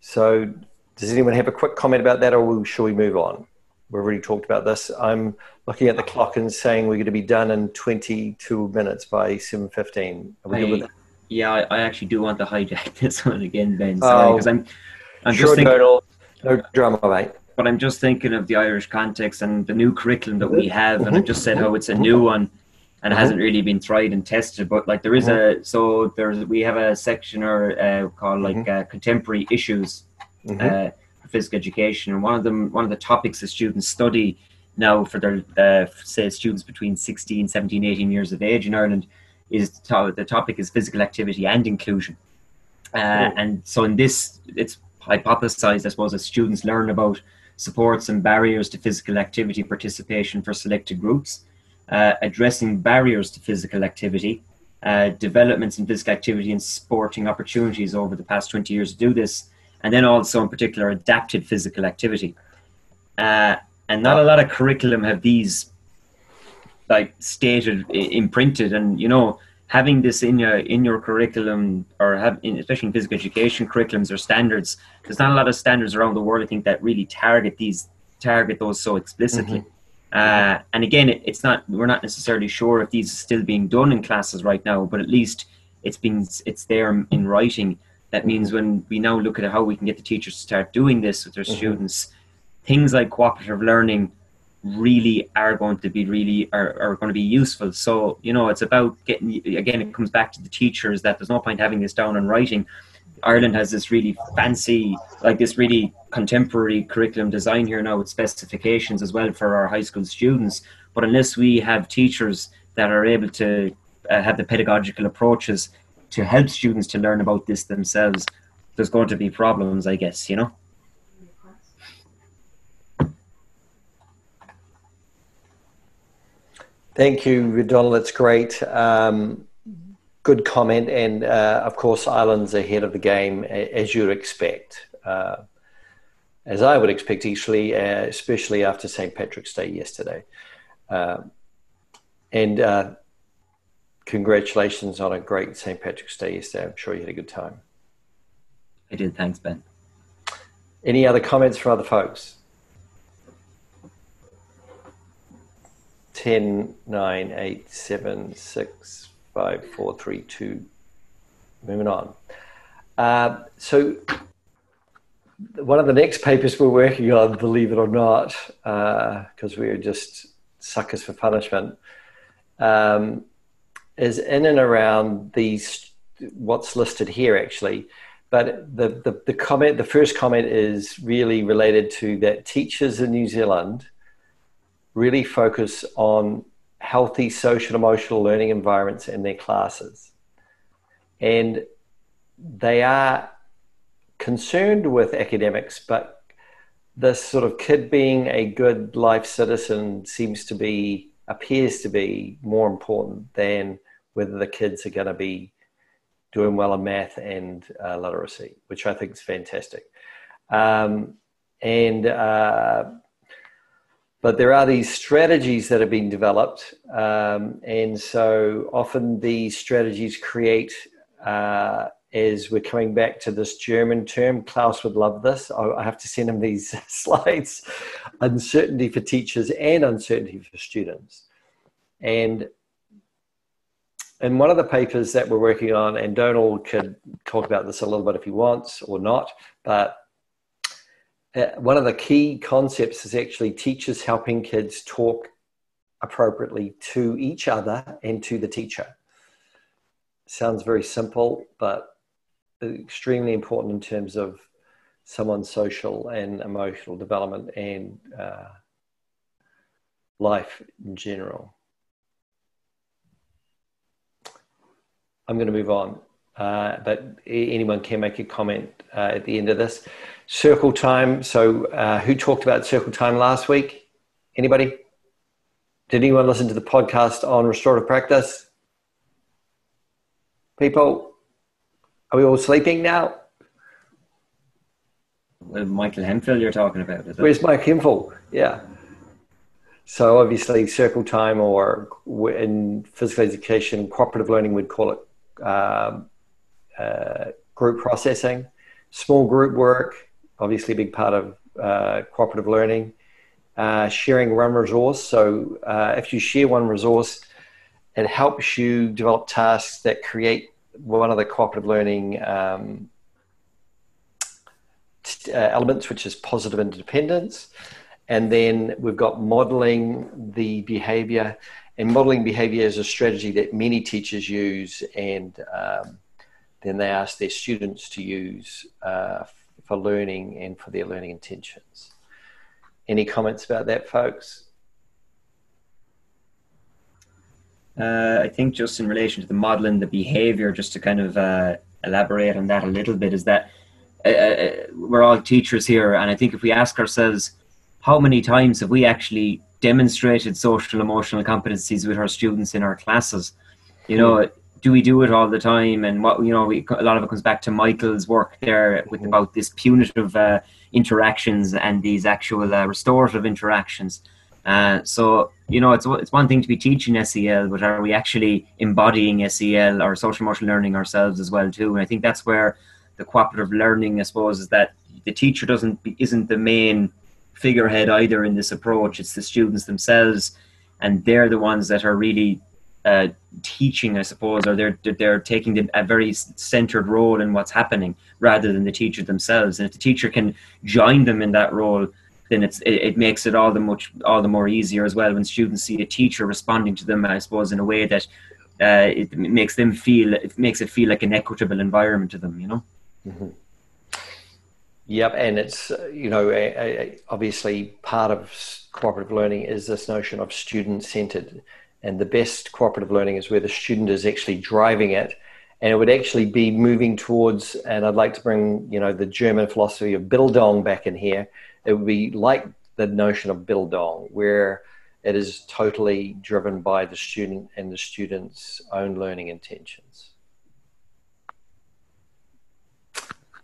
So, does anyone have a quick comment about that, or shall we move on? We've already talked about this. I'm looking at the clock and saying we're going to be done in 22 minutes by 7:15. Are we good with that? yeah, I, I, actually do want to hijack <laughs> this one again, Ben. Sorry, because oh, I'm, I'm sure, just thinking, no drama, mate. But I'm just thinking of the Irish context and the new curriculum that we have, mm-hmm. and I just said how it's a new one and mm-hmm. hasn't really been tried and tested. But like there is mm-hmm. a so there's we have a section or uh, called like mm-hmm. uh, contemporary issues mm-hmm. uh, for physical education, and one of them one of the topics that students study now for their uh, say students between 16, 17, 18 years of age in Ireland is the topic is physical activity and inclusion. Uh, and so in this, it's hypothesized, I suppose, as students learn about supports and barriers to physical activity participation for selected groups, uh, addressing barriers to physical activity, uh, developments in physical activity and sporting opportunities over the past 20 years to do this, and then also in particular adapted physical activity. Uh, and not a lot of curriculum have these like stated imprinted and you know having this in your in your curriculum or have in, especially in physical education curriculums or standards there's not a lot of standards around the world i think that really target these target those so explicitly mm-hmm. uh, and again it, it's not we're not necessarily sure if these are still being done in classes right now but at least it's been it's there in writing that means when we now look at how we can get the teachers to start doing this with their mm-hmm. students things like cooperative learning really are going to be really are, are going to be useful. So you know it's about getting again it comes back to the teachers that there's no point having this down in writing. Ireland has this really fancy like this really contemporary curriculum design here now with specifications as well for our high school students. But unless we have teachers that are able to uh, have the pedagogical approaches to help students to learn about this themselves there's going to be problems i guess you know Thank you, Donald. It's great. Um, good comment. And uh, of course, Ireland's ahead of the game, as you'd expect. Uh, as I would expect, actually, uh, especially after St. Patrick's Day yesterday. Um, and uh, congratulations on a great St. Patrick's Day yesterday. I'm sure you had a good time. I did. Thanks, Ben. Any other comments from other folks? 10, 9, 8, 7, 6, 5, 4, 3, 2. Moving on. Uh, so, one of the next papers we're working on, believe it or not, because uh, we're just suckers for punishment, um, is in and around these what's listed here actually. But the, the, the comment, the first comment is really related to that teachers in New Zealand – really focus on healthy social emotional learning environments in their classes. And they are concerned with academics, but this sort of kid being a good life citizen seems to be, appears to be more important than whether the kids are going to be doing well in math and uh, literacy, which I think is fantastic. Um, and uh, but there are these strategies that have been developed, um, and so often these strategies create. Uh, as we're coming back to this German term, Klaus would love this. I, I have to send him these <laughs> slides uncertainty for teachers and uncertainty for students. And in one of the papers that we're working on, and Donald could talk about this a little bit if he wants or not, but uh, one of the key concepts is actually teachers helping kids talk appropriately to each other and to the teacher. Sounds very simple, but extremely important in terms of someone's social and emotional development and uh, life in general. I'm going to move on, uh, but anyone can make a comment uh, at the end of this. Circle time. So, uh, who talked about circle time last week? Anybody? Did anyone listen to the podcast on restorative practice? People, are we all sleeping now? Well, Michael Hemphill, you're talking about. It. Where's Mike Hemphill? Yeah. So obviously, circle time, or in physical education, cooperative learning, we'd call it um, uh, group processing, small group work, obviously a big part of uh, cooperative learning. Uh, sharing one resource. So uh, if you share one resource, it helps you develop tasks that create one of the cooperative learning um, uh, elements, which is positive interdependence. And then we've got modeling the behavior. And modeling behavior is a strategy that many teachers use, and um, then they ask their students to use uh, for learning and for their learning intentions. Any comments about that, folks? Uh, I think just in relation to the modeling, the behavior, just to kind of uh, elaborate on that a little bit, is that uh, uh, we're all teachers here, and I think if we ask ourselves, how many times have we actually demonstrated social emotional competencies with our students in our classes? You know, do we do it all the time? And what you know, we, a lot of it comes back to Michael's work there with mm-hmm. about this punitive uh, interactions and these actual uh, restorative interactions. Uh, so you know, it's it's one thing to be teaching SEL, but are we actually embodying SEL or social emotional learning ourselves as well too? And I think that's where the cooperative learning, I suppose, is that the teacher doesn't isn't the main figurehead either in this approach. It's the students themselves, and they're the ones that are really uh, teaching, I suppose, or they're they're taking a very centered role in what's happening rather than the teacher themselves. And if the teacher can join them in that role, then it's it, it, makes it all the much all the more easier as well when students see a teacher responding to them. I suppose in a way that uh, it makes them feel it makes it feel like an equitable environment to them. You know. Mm-hmm. Yep, and it's you know obviously part of cooperative learning is this notion of student centered and the best cooperative learning is where the student is actually driving it. And it would actually be moving towards and i'd like to bring you know the german philosophy of bildung back in here. It would be like the notion of bildung where it is totally driven by the student and the student's own learning intentions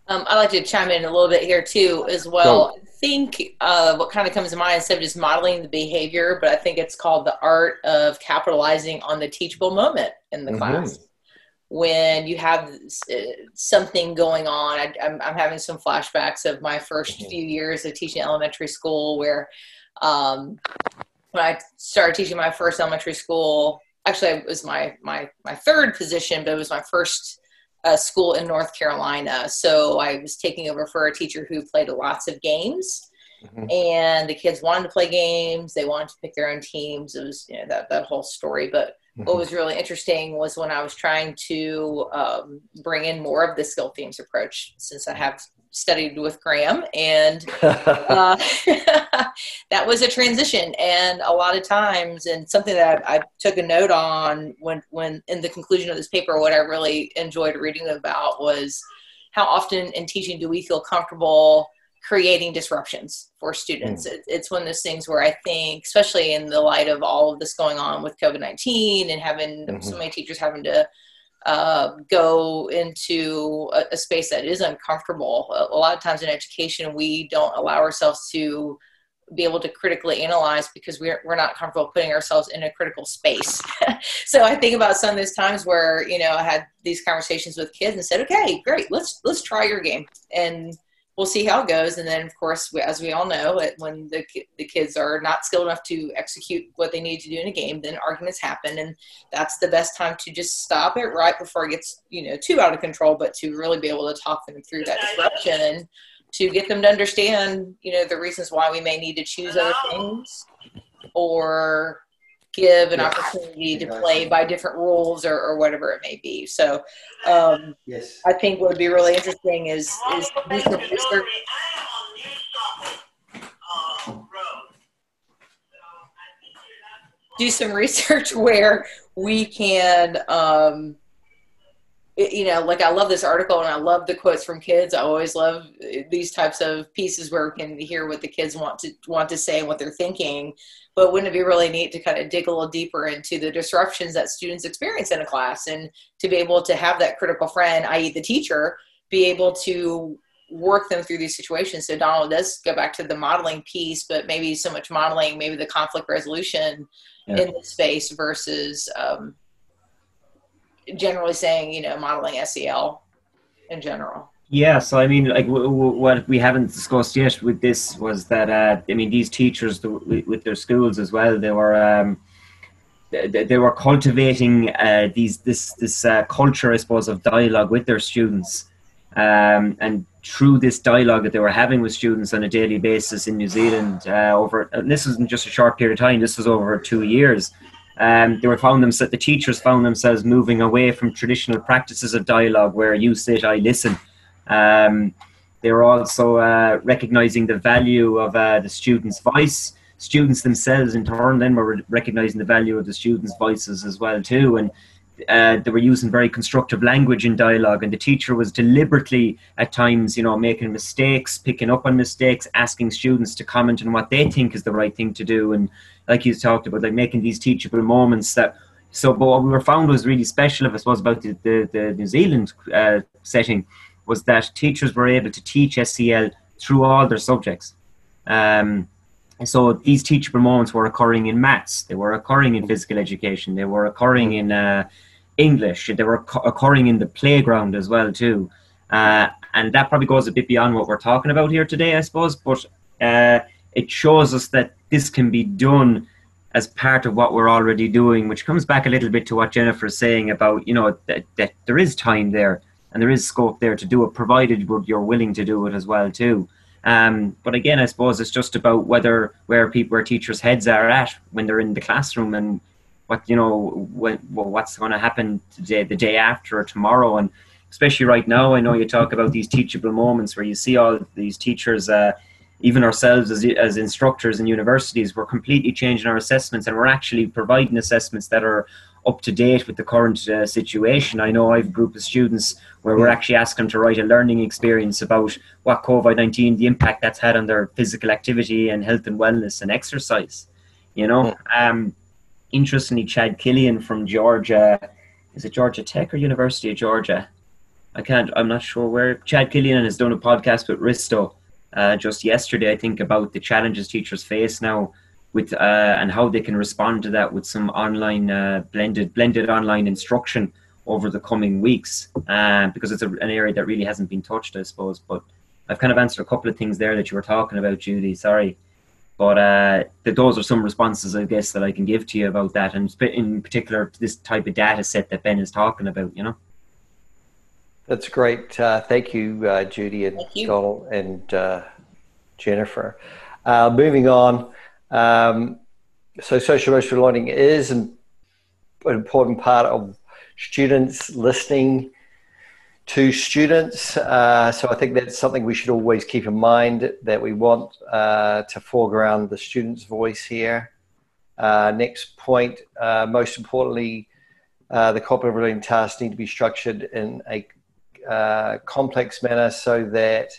um, I'd like to chime in a little bit here too, as well think uh, what kind of comes to mind instead of just modeling the behavior, but I think it's called the art of capitalizing on the teachable moment in the mm-hmm. class. When you have uh, something going on, I, am having some flashbacks of my 1st mm-hmm. few years of teaching elementary school, where um, when I started teaching my first elementary school, actually it was my my my third position, but it was my first a school in North Carolina. So I was taking over for a teacher who played lots of games. Mm-hmm. And the kids wanted to play games. They wanted to pick their own teams. It was, you know, that, that whole story. But. What was really interesting was when I was trying to um, bring in more of the skill themes approach, since I have studied with Graham, and <laughs> uh, <laughs> that was a transition. And a lot of times, and something that I, I, took a note on when, when in the conclusion of this paper, what I really enjoyed reading about was how often in teaching do we feel comfortable creating disruptions for students. Mm. It, it's one of those things where I think, especially in the light of all of this going on with COVID 19 and having mm-hmm. so many teachers having to uh, go into a, a, space that is uncomfortable. A, a, lot of times in education, we don't allow ourselves to be able to critically analyze because we're, we're not comfortable putting ourselves in a critical space. <laughs> so I think about some of those times where, you know, I had these conversations with kids and said, okay, great, let's, let's try your game. And we'll see how it goes. And then, of course, as we all know, when the the kids are not skilled enough to execute what they need to do in a game, then arguments happen, and that's the best time to just stop it right before it gets you know too out of control. But to really be able to talk them through that disruption and to get them to understand, you know, the reasons why we may need to choose other things or give an opportunity to play by different rules or, or whatever it may be. So um, yes. I think what would be really interesting is, is do some research. Do some research where we can um, you know, like I love this article and I love the quotes from kids. I always love these types of pieces where we can hear what the kids want to want to say and what they're thinking. But wouldn't it be really neat to kind of dig a little deeper into the disruptions that students experience in a class and to be able to have that critical friend, i.e., the teacher, be able to work them through these situations. So Donald does go back to the modeling piece, but maybe so much modeling, maybe the conflict resolution yeah. in this space versus um, generally saying, you know, modeling SEL in general. Yeah, so I mean, like w- w- what we haven't discussed yet with this was that uh, I mean these teachers with their schools as well, they were um, they, they were cultivating uh, these this this uh, culture, I suppose, of dialogue with their students, um, and through this dialogue that they were having with students on a daily basis in New Zealand uh, over and this wasn't just a short period of time. This was over two years. Um, they were found themselves, the teachers found themselves moving away from traditional practices of dialogue where you sit, I listen. Um, they were also uh, recognizing the value of uh, the student's voice. Students themselves, in turn, then were recognizing the value of the students' voices as well too, and uh, they were using very constructive language in dialogue. And the teacher was deliberately, at times, you know, making mistakes, picking up on mistakes, asking students to comment on what they think is the right thing to do, and like you talked about, like making these teachable moments that. So, but what we were found was really special, I suppose, about the, the, the New Zealand uh, setting was that teachers were able to teach SEL through all their subjects. Um, so these teachable moments were occurring in maths, they were occurring in physical education, they were occurring in uh, English, they were occurring in the playground as well too. Uh, and that probably goes a bit beyond what we're talking about here today, I suppose. But uh, it shows us that this can be done as part of what we're already doing, which comes back a little bit to what Jennifer is saying about, you know, that, that there is time there and there is scope there to do it, provided you're willing to do it as well too. Um, but again, I suppose it's just about whether where people, where teachers' heads are at when they're in the classroom and what you know when, well, what's going to happen today, the day after, or tomorrow, and especially right now. I know you talk about these teachable moments where you see all these teachers. Uh, even ourselves as, as instructors in universities, we're completely changing our assessments and we're actually providing assessments that are up to date with the current uh, situation. I know I have a group of students where we're actually asking them to write a learning experience about what COVID 19, the impact that's had on their physical activity and health and wellness and exercise. You know, um, interestingly, Chad Killian from Georgia, is it Georgia Tech or University of Georgia? I can't, I'm not sure where. Chad Killian has done a podcast with Risto uh, just yesterday, I think, about the challenges teachers face now with uh, and how they can respond to that with some online uh, blended blended online instruction over the coming weeks uh, because it's a, an area that really hasn't been touched, I suppose. But I've kind of answered a couple of things there that you were talking about, Judy. Sorry. But uh, those are some responses, I guess, that I can give to you about that, and in particular, this type of data set that Ben is talking about. You know. That's great. Uh, thank you, uh, Judy and Donald and uh, Jennifer. Uh, moving on. Um, so social emotional learning is an important part of students listening to students. Uh, so I think that's something we should always keep in mind that we want uh, to foreground the student's voice here. Uh, next point, uh, most importantly, uh, the cooperative learning tasks need to be structured in a uh, complex manner so that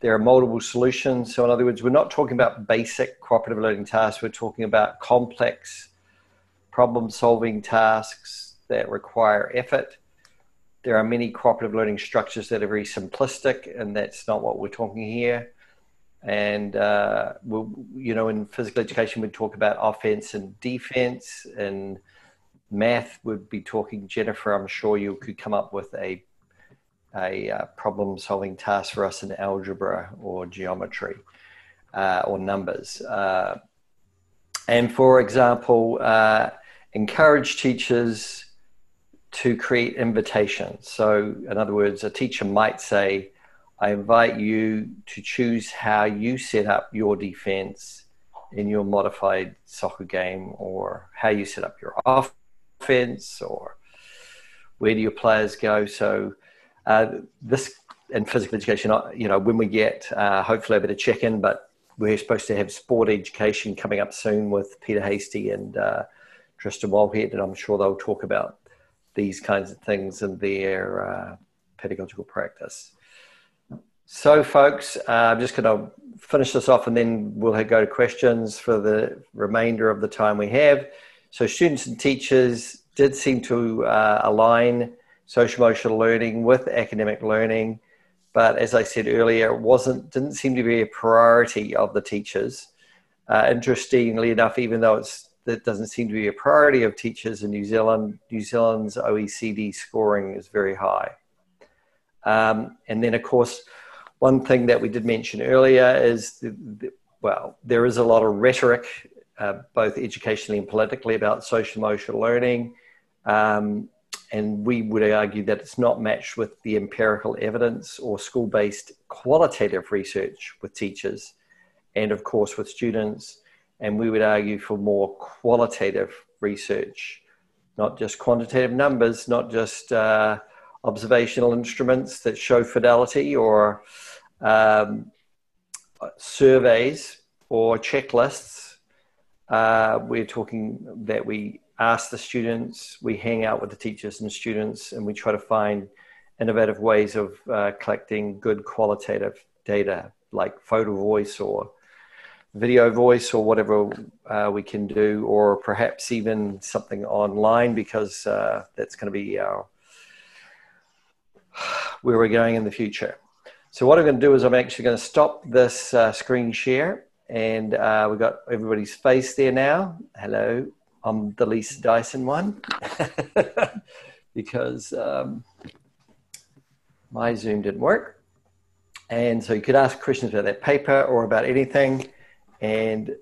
there are multiple solutions. So, in other words, we're not talking about basic cooperative learning tasks, we're talking about complex problem solving tasks that require effort. There are many cooperative learning structures that are very simplistic, and that's not what we're talking here. And, uh, we'll, you know, in physical education, we talk about offense and defense. And math would be talking, Jennifer, I'm sure you could come up with a a uh, problem solving task for us in algebra or geometry uh, or numbers. Uh, and for example, uh, encourage teachers to create invitations. So, in other words, a teacher might say, I invite you to choose how you set up your defense in your modified soccer game, or how you set up your offense, or where do your players go. So, uh, this in physical education, uh, you know, when we get uh, hopefully a bit of check in, but we're supposed to have sport education coming up soon with Peter Hastie and uh, Tristan Wallhead, and I'm sure they'll talk about these kinds of things in their uh, pedagogical practice. So, folks, uh, I'm just going to finish this off and then we'll go to questions for the remainder of the time we have. So, students and teachers did seem to align social emotional learning with academic learning. But as I said earlier, it wasn't didn't seem to be a priority of the teachers. Uh, interestingly enough, even though it's that doesn't seem to be a priority of teachers in New Zealand, New Zealand's OECD scoring is very high. Um, and then, of course, one thing that we did mention earlier is, the, the, well, there is a lot of rhetoric, uh, both educationally and politically, about social emotional learning. Um, and we would argue that it's not matched with the empirical evidence or school based qualitative research with teachers and, of course, with students. And we would argue for more qualitative research, not just quantitative numbers, not just uh, observational instruments that show fidelity or um, surveys or checklists. Uh, we're talking that we ask the students, we hang out with the teachers and students, and we try to find innovative ways of uh, collecting good qualitative data like photo voice or video voice or whatever uh, we can do, or perhaps even something online because uh, that's going to be our where we're going in the future. So what I'm going to do is I'm actually going to stop this uh, screen share and uh, we've got everybody's face there now. Hello. I'm the least Dyson one <laughs> because um, my Zoom didn't work. And so you could ask questions about that paper or about anything. And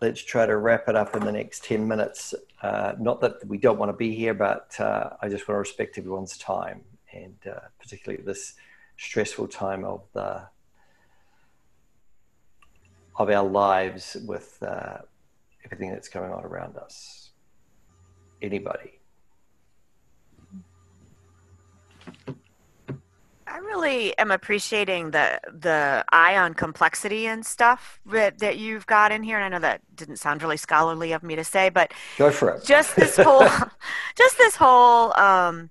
let's try to wrap it up in the next 10 minutes. Uh, not that we don't want to be here, but uh, I just want to respect everyone's time and uh, particularly this stressful time of the of our lives with uh, everything that's going on around us. Anybody? I really am appreciating the the eye on complexity and stuff that, that you've got in here. And I know that didn't sound really scholarly of me to say, but go for it. Just this whole, <laughs> just this whole, um,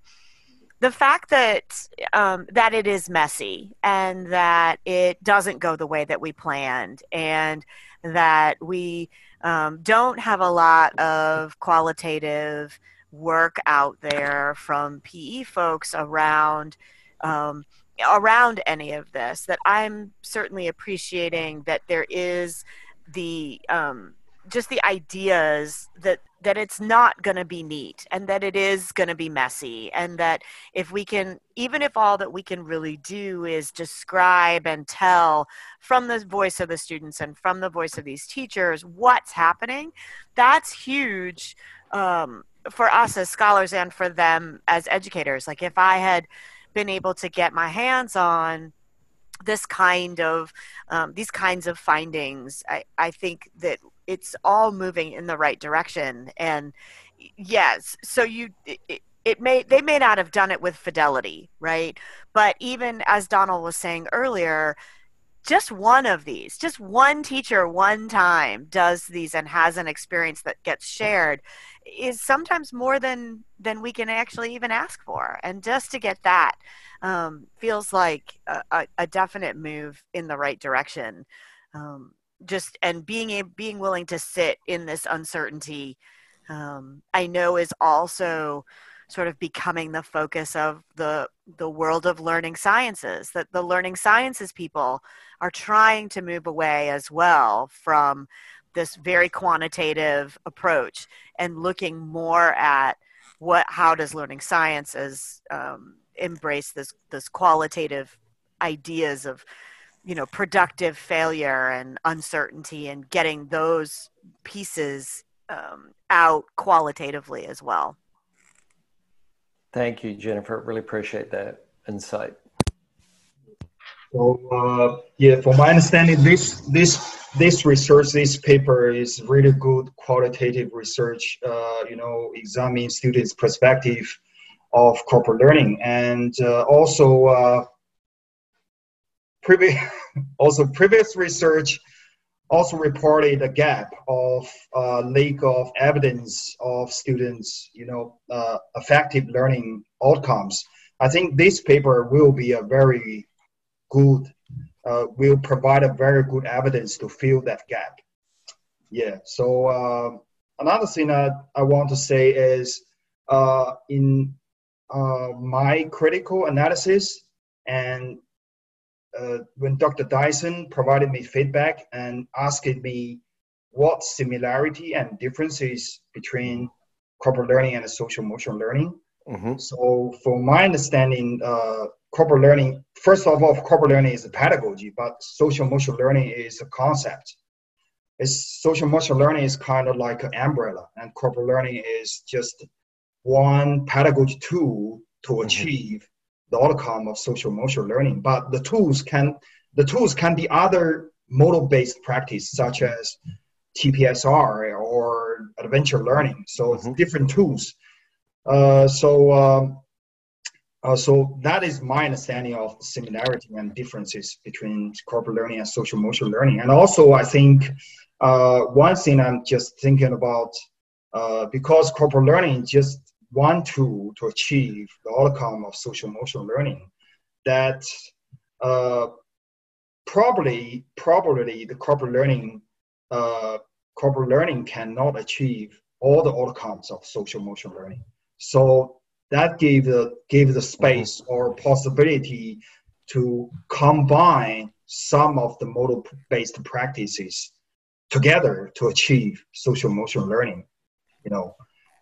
the fact that um, that it is messy and that it doesn't go the way that we planned, and that we um, don't have a lot of qualitative work out there from PE folks around um, around any of this. That I'm certainly appreciating that there is the um, just the ideas that that it's not going to be neat and that it is going to be messy and that if we can even if all that we can really do is describe and tell from the voice of the students and from the voice of these teachers what's happening that's huge um, for us as scholars and for them as educators. Like if i had been able to get my hands on this kind of um, these kinds of findings I, I think that it's all moving in the right direction and yes. So you it, it may they may not have done it with fidelity, right? But even as Donald was saying earlier, just one of these, just one teacher one time does these and has an experience that gets shared is sometimes more than than we can actually even ask for. And just to get that um, feels like a, a, definite move in the right direction. Um, just and being being willing to sit in this uncertainty, um, I know is also sort of becoming the focus of the the world of learning sciences that the learning sciences people are trying to move away as well from this very quantitative approach and looking more at what how does learning sciences um, embrace this this qualitative ideas of you know productive failure and uncertainty and getting those pieces um, out qualitatively as well Thank you, Jennifer. Really appreciate that insight. So uh, yeah, from my understanding, this this this research, this paper is really good qualitative research. Uh, you know, examining students' perspective of cooperative learning, and uh, also uh, previous <laughs> also previous research also reported a gap of uh, lack of evidence of students, you know, uh, effective learning outcomes. I think this paper will be a very good, uh, will provide a very good evidence to fill that gap. Yeah. So uh, another thing I, I want to say is uh, in uh, my critical analysis and uh, when Dr. Dyson provided me feedback and asked me what similarity and differences between cooperative learning and social emotional learning. Mm-hmm. So, from my understanding, uh, cooperative learning, first of all, cooperative learning is a pedagogy, but social emotional learning is a concept. It's, social emotional learning is kind of like an umbrella, and cooperative learning is just one pedagogy tool to mm-hmm. achieve the outcome of social emotional learning. But the tools can the tools can be other model based practice such as TPSR or adventure learning. So it's mm-hmm. different tools. Uh, so um, uh, so that is my understanding of similarity and differences between cooperative learning and social emotional learning. And also, I think uh, one thing I'm just thinking about uh, because cooperative learning just one tool to achieve the outcome of social emotional learning that uh, probably probably the cooperative learning uh, cooperative learning cannot achieve all the outcomes of social emotional learning so that gave the gave the space mm-hmm. or possibility to combine some of the model based practices together to achieve social emotional learning you know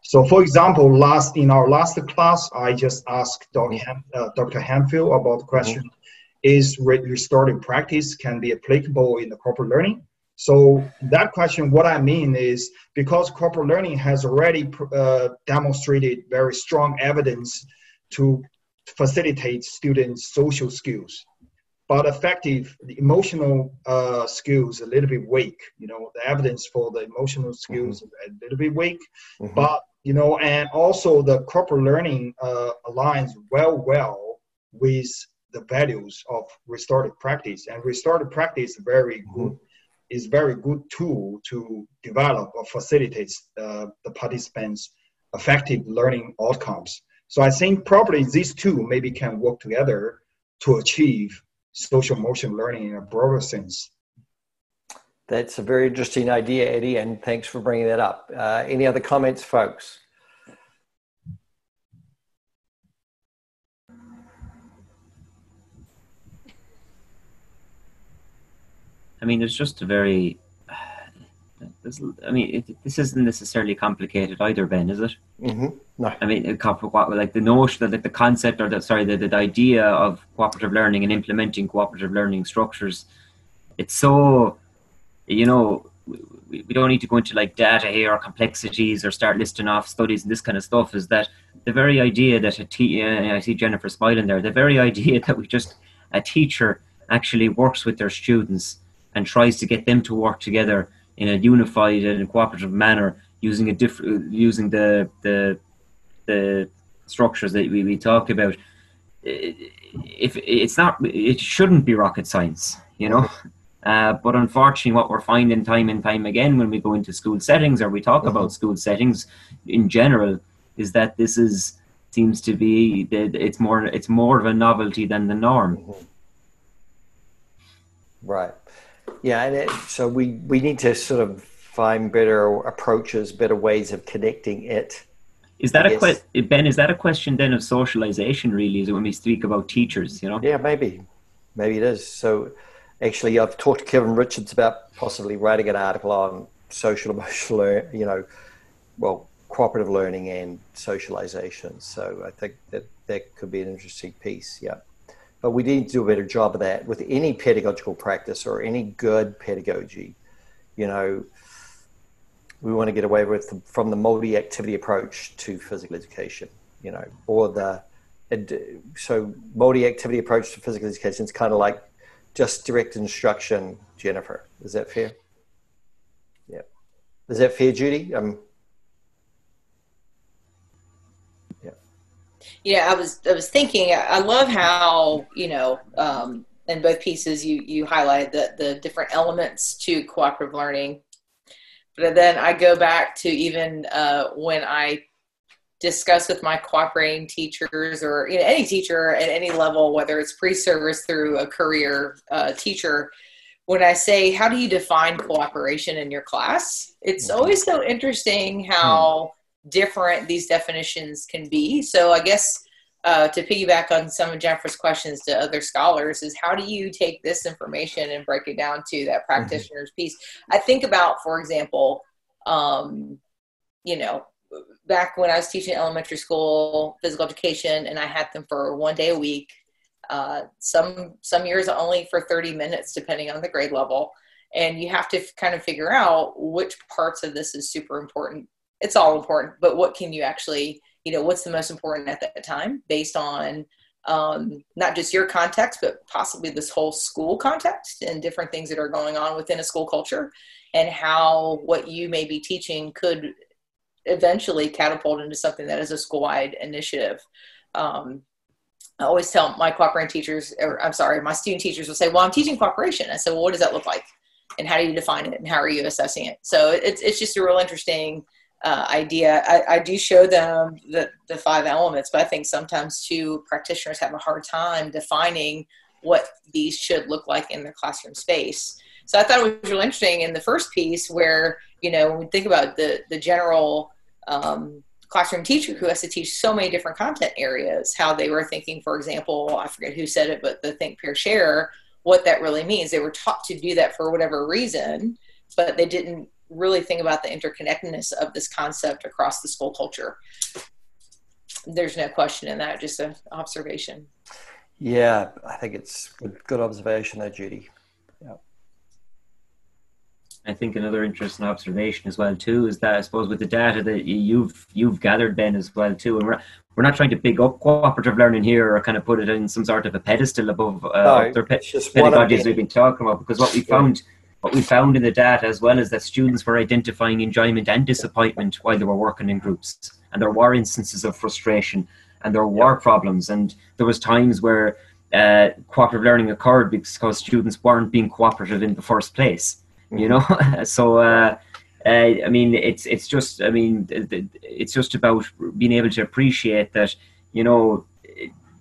so, for example, last in our last class, I just asked Dr. Ham, uh, Dr. Hamfield about the question: mm-hmm. Is re- restorative practice can be applicable in the cooperative learning? So that question, what I mean is because cooperative learning has already uh, demonstrated very strong evidence to facilitate students' social skills, but effective the emotional uh, skills a little bit weak. You know, the evidence for the emotional skills mm-hmm. a little bit weak, mm-hmm. but you know, and also the cooperative learning uh, aligns well, well with the values of restorative practice. And restorative practice is very mm-hmm. good is very good tool to develop or facilitate uh, the participants' effective learning outcomes. So I think probably these two maybe can work together to achieve social emotion learning in a broader sense. That's a very interesting idea, Eddie, and thanks for bringing that up. Uh, any other comments, folks? I mean, it's just a very. <sighs> I mean, it, this isn't necessarily complicated either, Ben, is it? Mm-hmm. No. I mean, like the notion that the concept or the sorry, the, the idea of cooperative learning and implementing cooperative learning structures, it's so you know, we, we don't need to go into like data here or complexities or start listing off studies and this kind of stuff. Is that the very idea that a te- uh, I see Jennifer smiling there. The very <laughs> idea that we just a teacher actually works with their students and tries to get them to work together in a unified and cooperative manner using a different using the the the structures that we, we talk about if it's not it shouldn't be rocket science you know uh, but unfortunately what we're finding time and time again when we go into school settings or we talk mm-hmm. about school settings in general is that this is seems to be that it's more it's more of a novelty than the norm mm-hmm. right yeah and it, so we we need to sort of find better approaches better ways of connecting it is that a question, Ben? Is that a question then of socialization? Really, is it when we speak about teachers? You know? Yeah, maybe, maybe it is. So, actually, I've talked to Kevin Richards about possibly writing an article on social <laughs> emotional, you know, well, cooperative learning and socialization. So, I think that that could be an interesting piece. Yeah, but we need to do a better job of that with any pedagogical practice or any good pedagogy. You know, we want to get away with from the multi-activity approach to physical education, you know, or the so multi-activity approach to physical education is kind of like just direct instruction. Jennifer, is that fair? Yeah, is that fair, Judy? Um, yeah. Yeah, I was I was thinking. I love how you know um, in both pieces you you highlight the the different elements to cooperative learning but then I go back to even uh, when I discuss with my cooperating teachers or you know, any teacher at any level, whether it's pre-service through a career uh, teacher, when I say, how do you define cooperation in your class? It's mm-hmm. always so interesting how hmm. different these definitions can be. So I guess uh, to piggyback on some of Jennifer's questions to other scholars is how do you take this information and break it down to that mm-hmm. practitioner's mm-hmm. piece? I think about, for example, um, you know, back when I was teaching elementary school physical education and I had them for one day a week, uh, some some years only for 30 minutes depending on the grade level. And you have to kind of figure out which parts of this is super important. It's all important but what can you actually you know what's the most important at that time based on um, not just your context but possibly this whole school context and different things that are going on within a school culture and how what you may be teaching could eventually catapult into something that is a school-wide initiative um, I always tell my cooperating teachers, or I'm sorry, my student teachers will say, "Well, I'm teaching cooperation." I said, "Well, what does that look like, and how do you define it, and how are you assessing it?" So it's it's just a real interesting uh, idea. I, I, do show them the, the five elements, but I think sometimes too practitioners have a hard time defining what these should look like in their classroom space. So I thought it was really interesting in the first piece where, you know, when we think about the, the general um, classroom teacher who has to teach so many different content areas, how they were thinking, for example, I forget who said it, but the think, pair, share, what that really means. They were taught to do that for whatever reason, but they didn't really think about the interconnectedness of this concept across the school culture. There's no question in that, just an observation. Yeah, I think it's good, good observation there, Judy. I think another interesting observation as well too is that I suppose with the data that you've you've gathered Ben as well too, and we're we're not trying to big up cooperative learning here or kind of put it in some sort of a pedestal above uh, no, other pe- pedagogies we've been talking about because what we found what we found in the data as well is that students were identifying enjoyment and disappointment while they were working in groups. And there were instances of frustration and there were problems. And there was times where uh, cooperative learning occurred because students weren't being cooperative in the first place. Mm-hmm. You know, <laughs> so uh, uh, I mean, it's it's just I mean, it's just about being able to appreciate that you know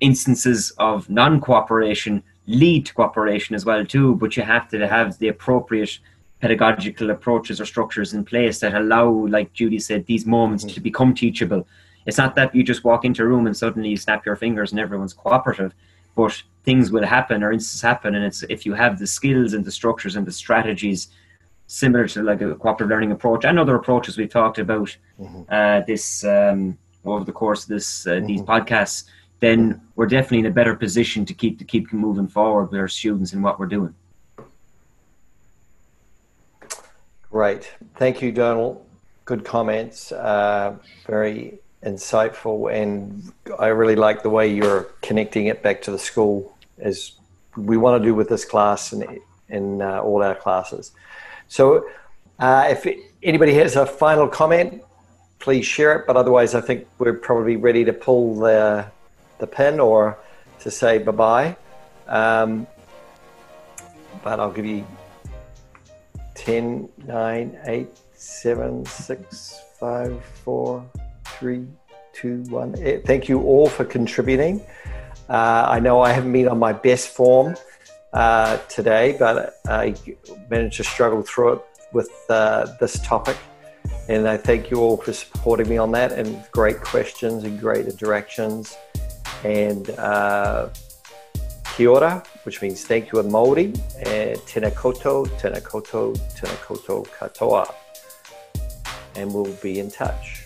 instances of non-cooperation lead to cooperation as well too but you have to have the appropriate pedagogical approaches or structures in place that allow like judy said these moments mm-hmm. to become teachable it's not that you just walk into a room and suddenly you snap your fingers and everyone's cooperative but things will happen or instances happen and it's if you have the skills and the structures and the strategies similar to like a cooperative learning approach and other approaches we've talked about mm-hmm. uh, this um, over the course of this uh, mm-hmm. these podcasts then we're definitely in a better position to keep to keep moving forward with our students and what we're doing. Great, thank you, Donald. Good comments, uh, very insightful, and I really like the way you're connecting it back to the school, as we want to do with this class and in uh, all our classes. So, uh, if anybody has a final comment, please share it. But otherwise, I think we're probably ready to pull the the pin or to say bye bye. Um, but I'll give you 10, 9, 8, 7, 6, 5, 4, 3, 2, 1. Eh, thank you all for contributing. Uh, I know I haven't been on my best form uh, today, but I managed to struggle through it with uh, this topic. And I thank you all for supporting me on that and great questions and great interactions. And uh, kia ora, which means thank you in Māori, and tēnā koutou, tēnā koutou, tēnā koutou katoa. And we'll be in touch.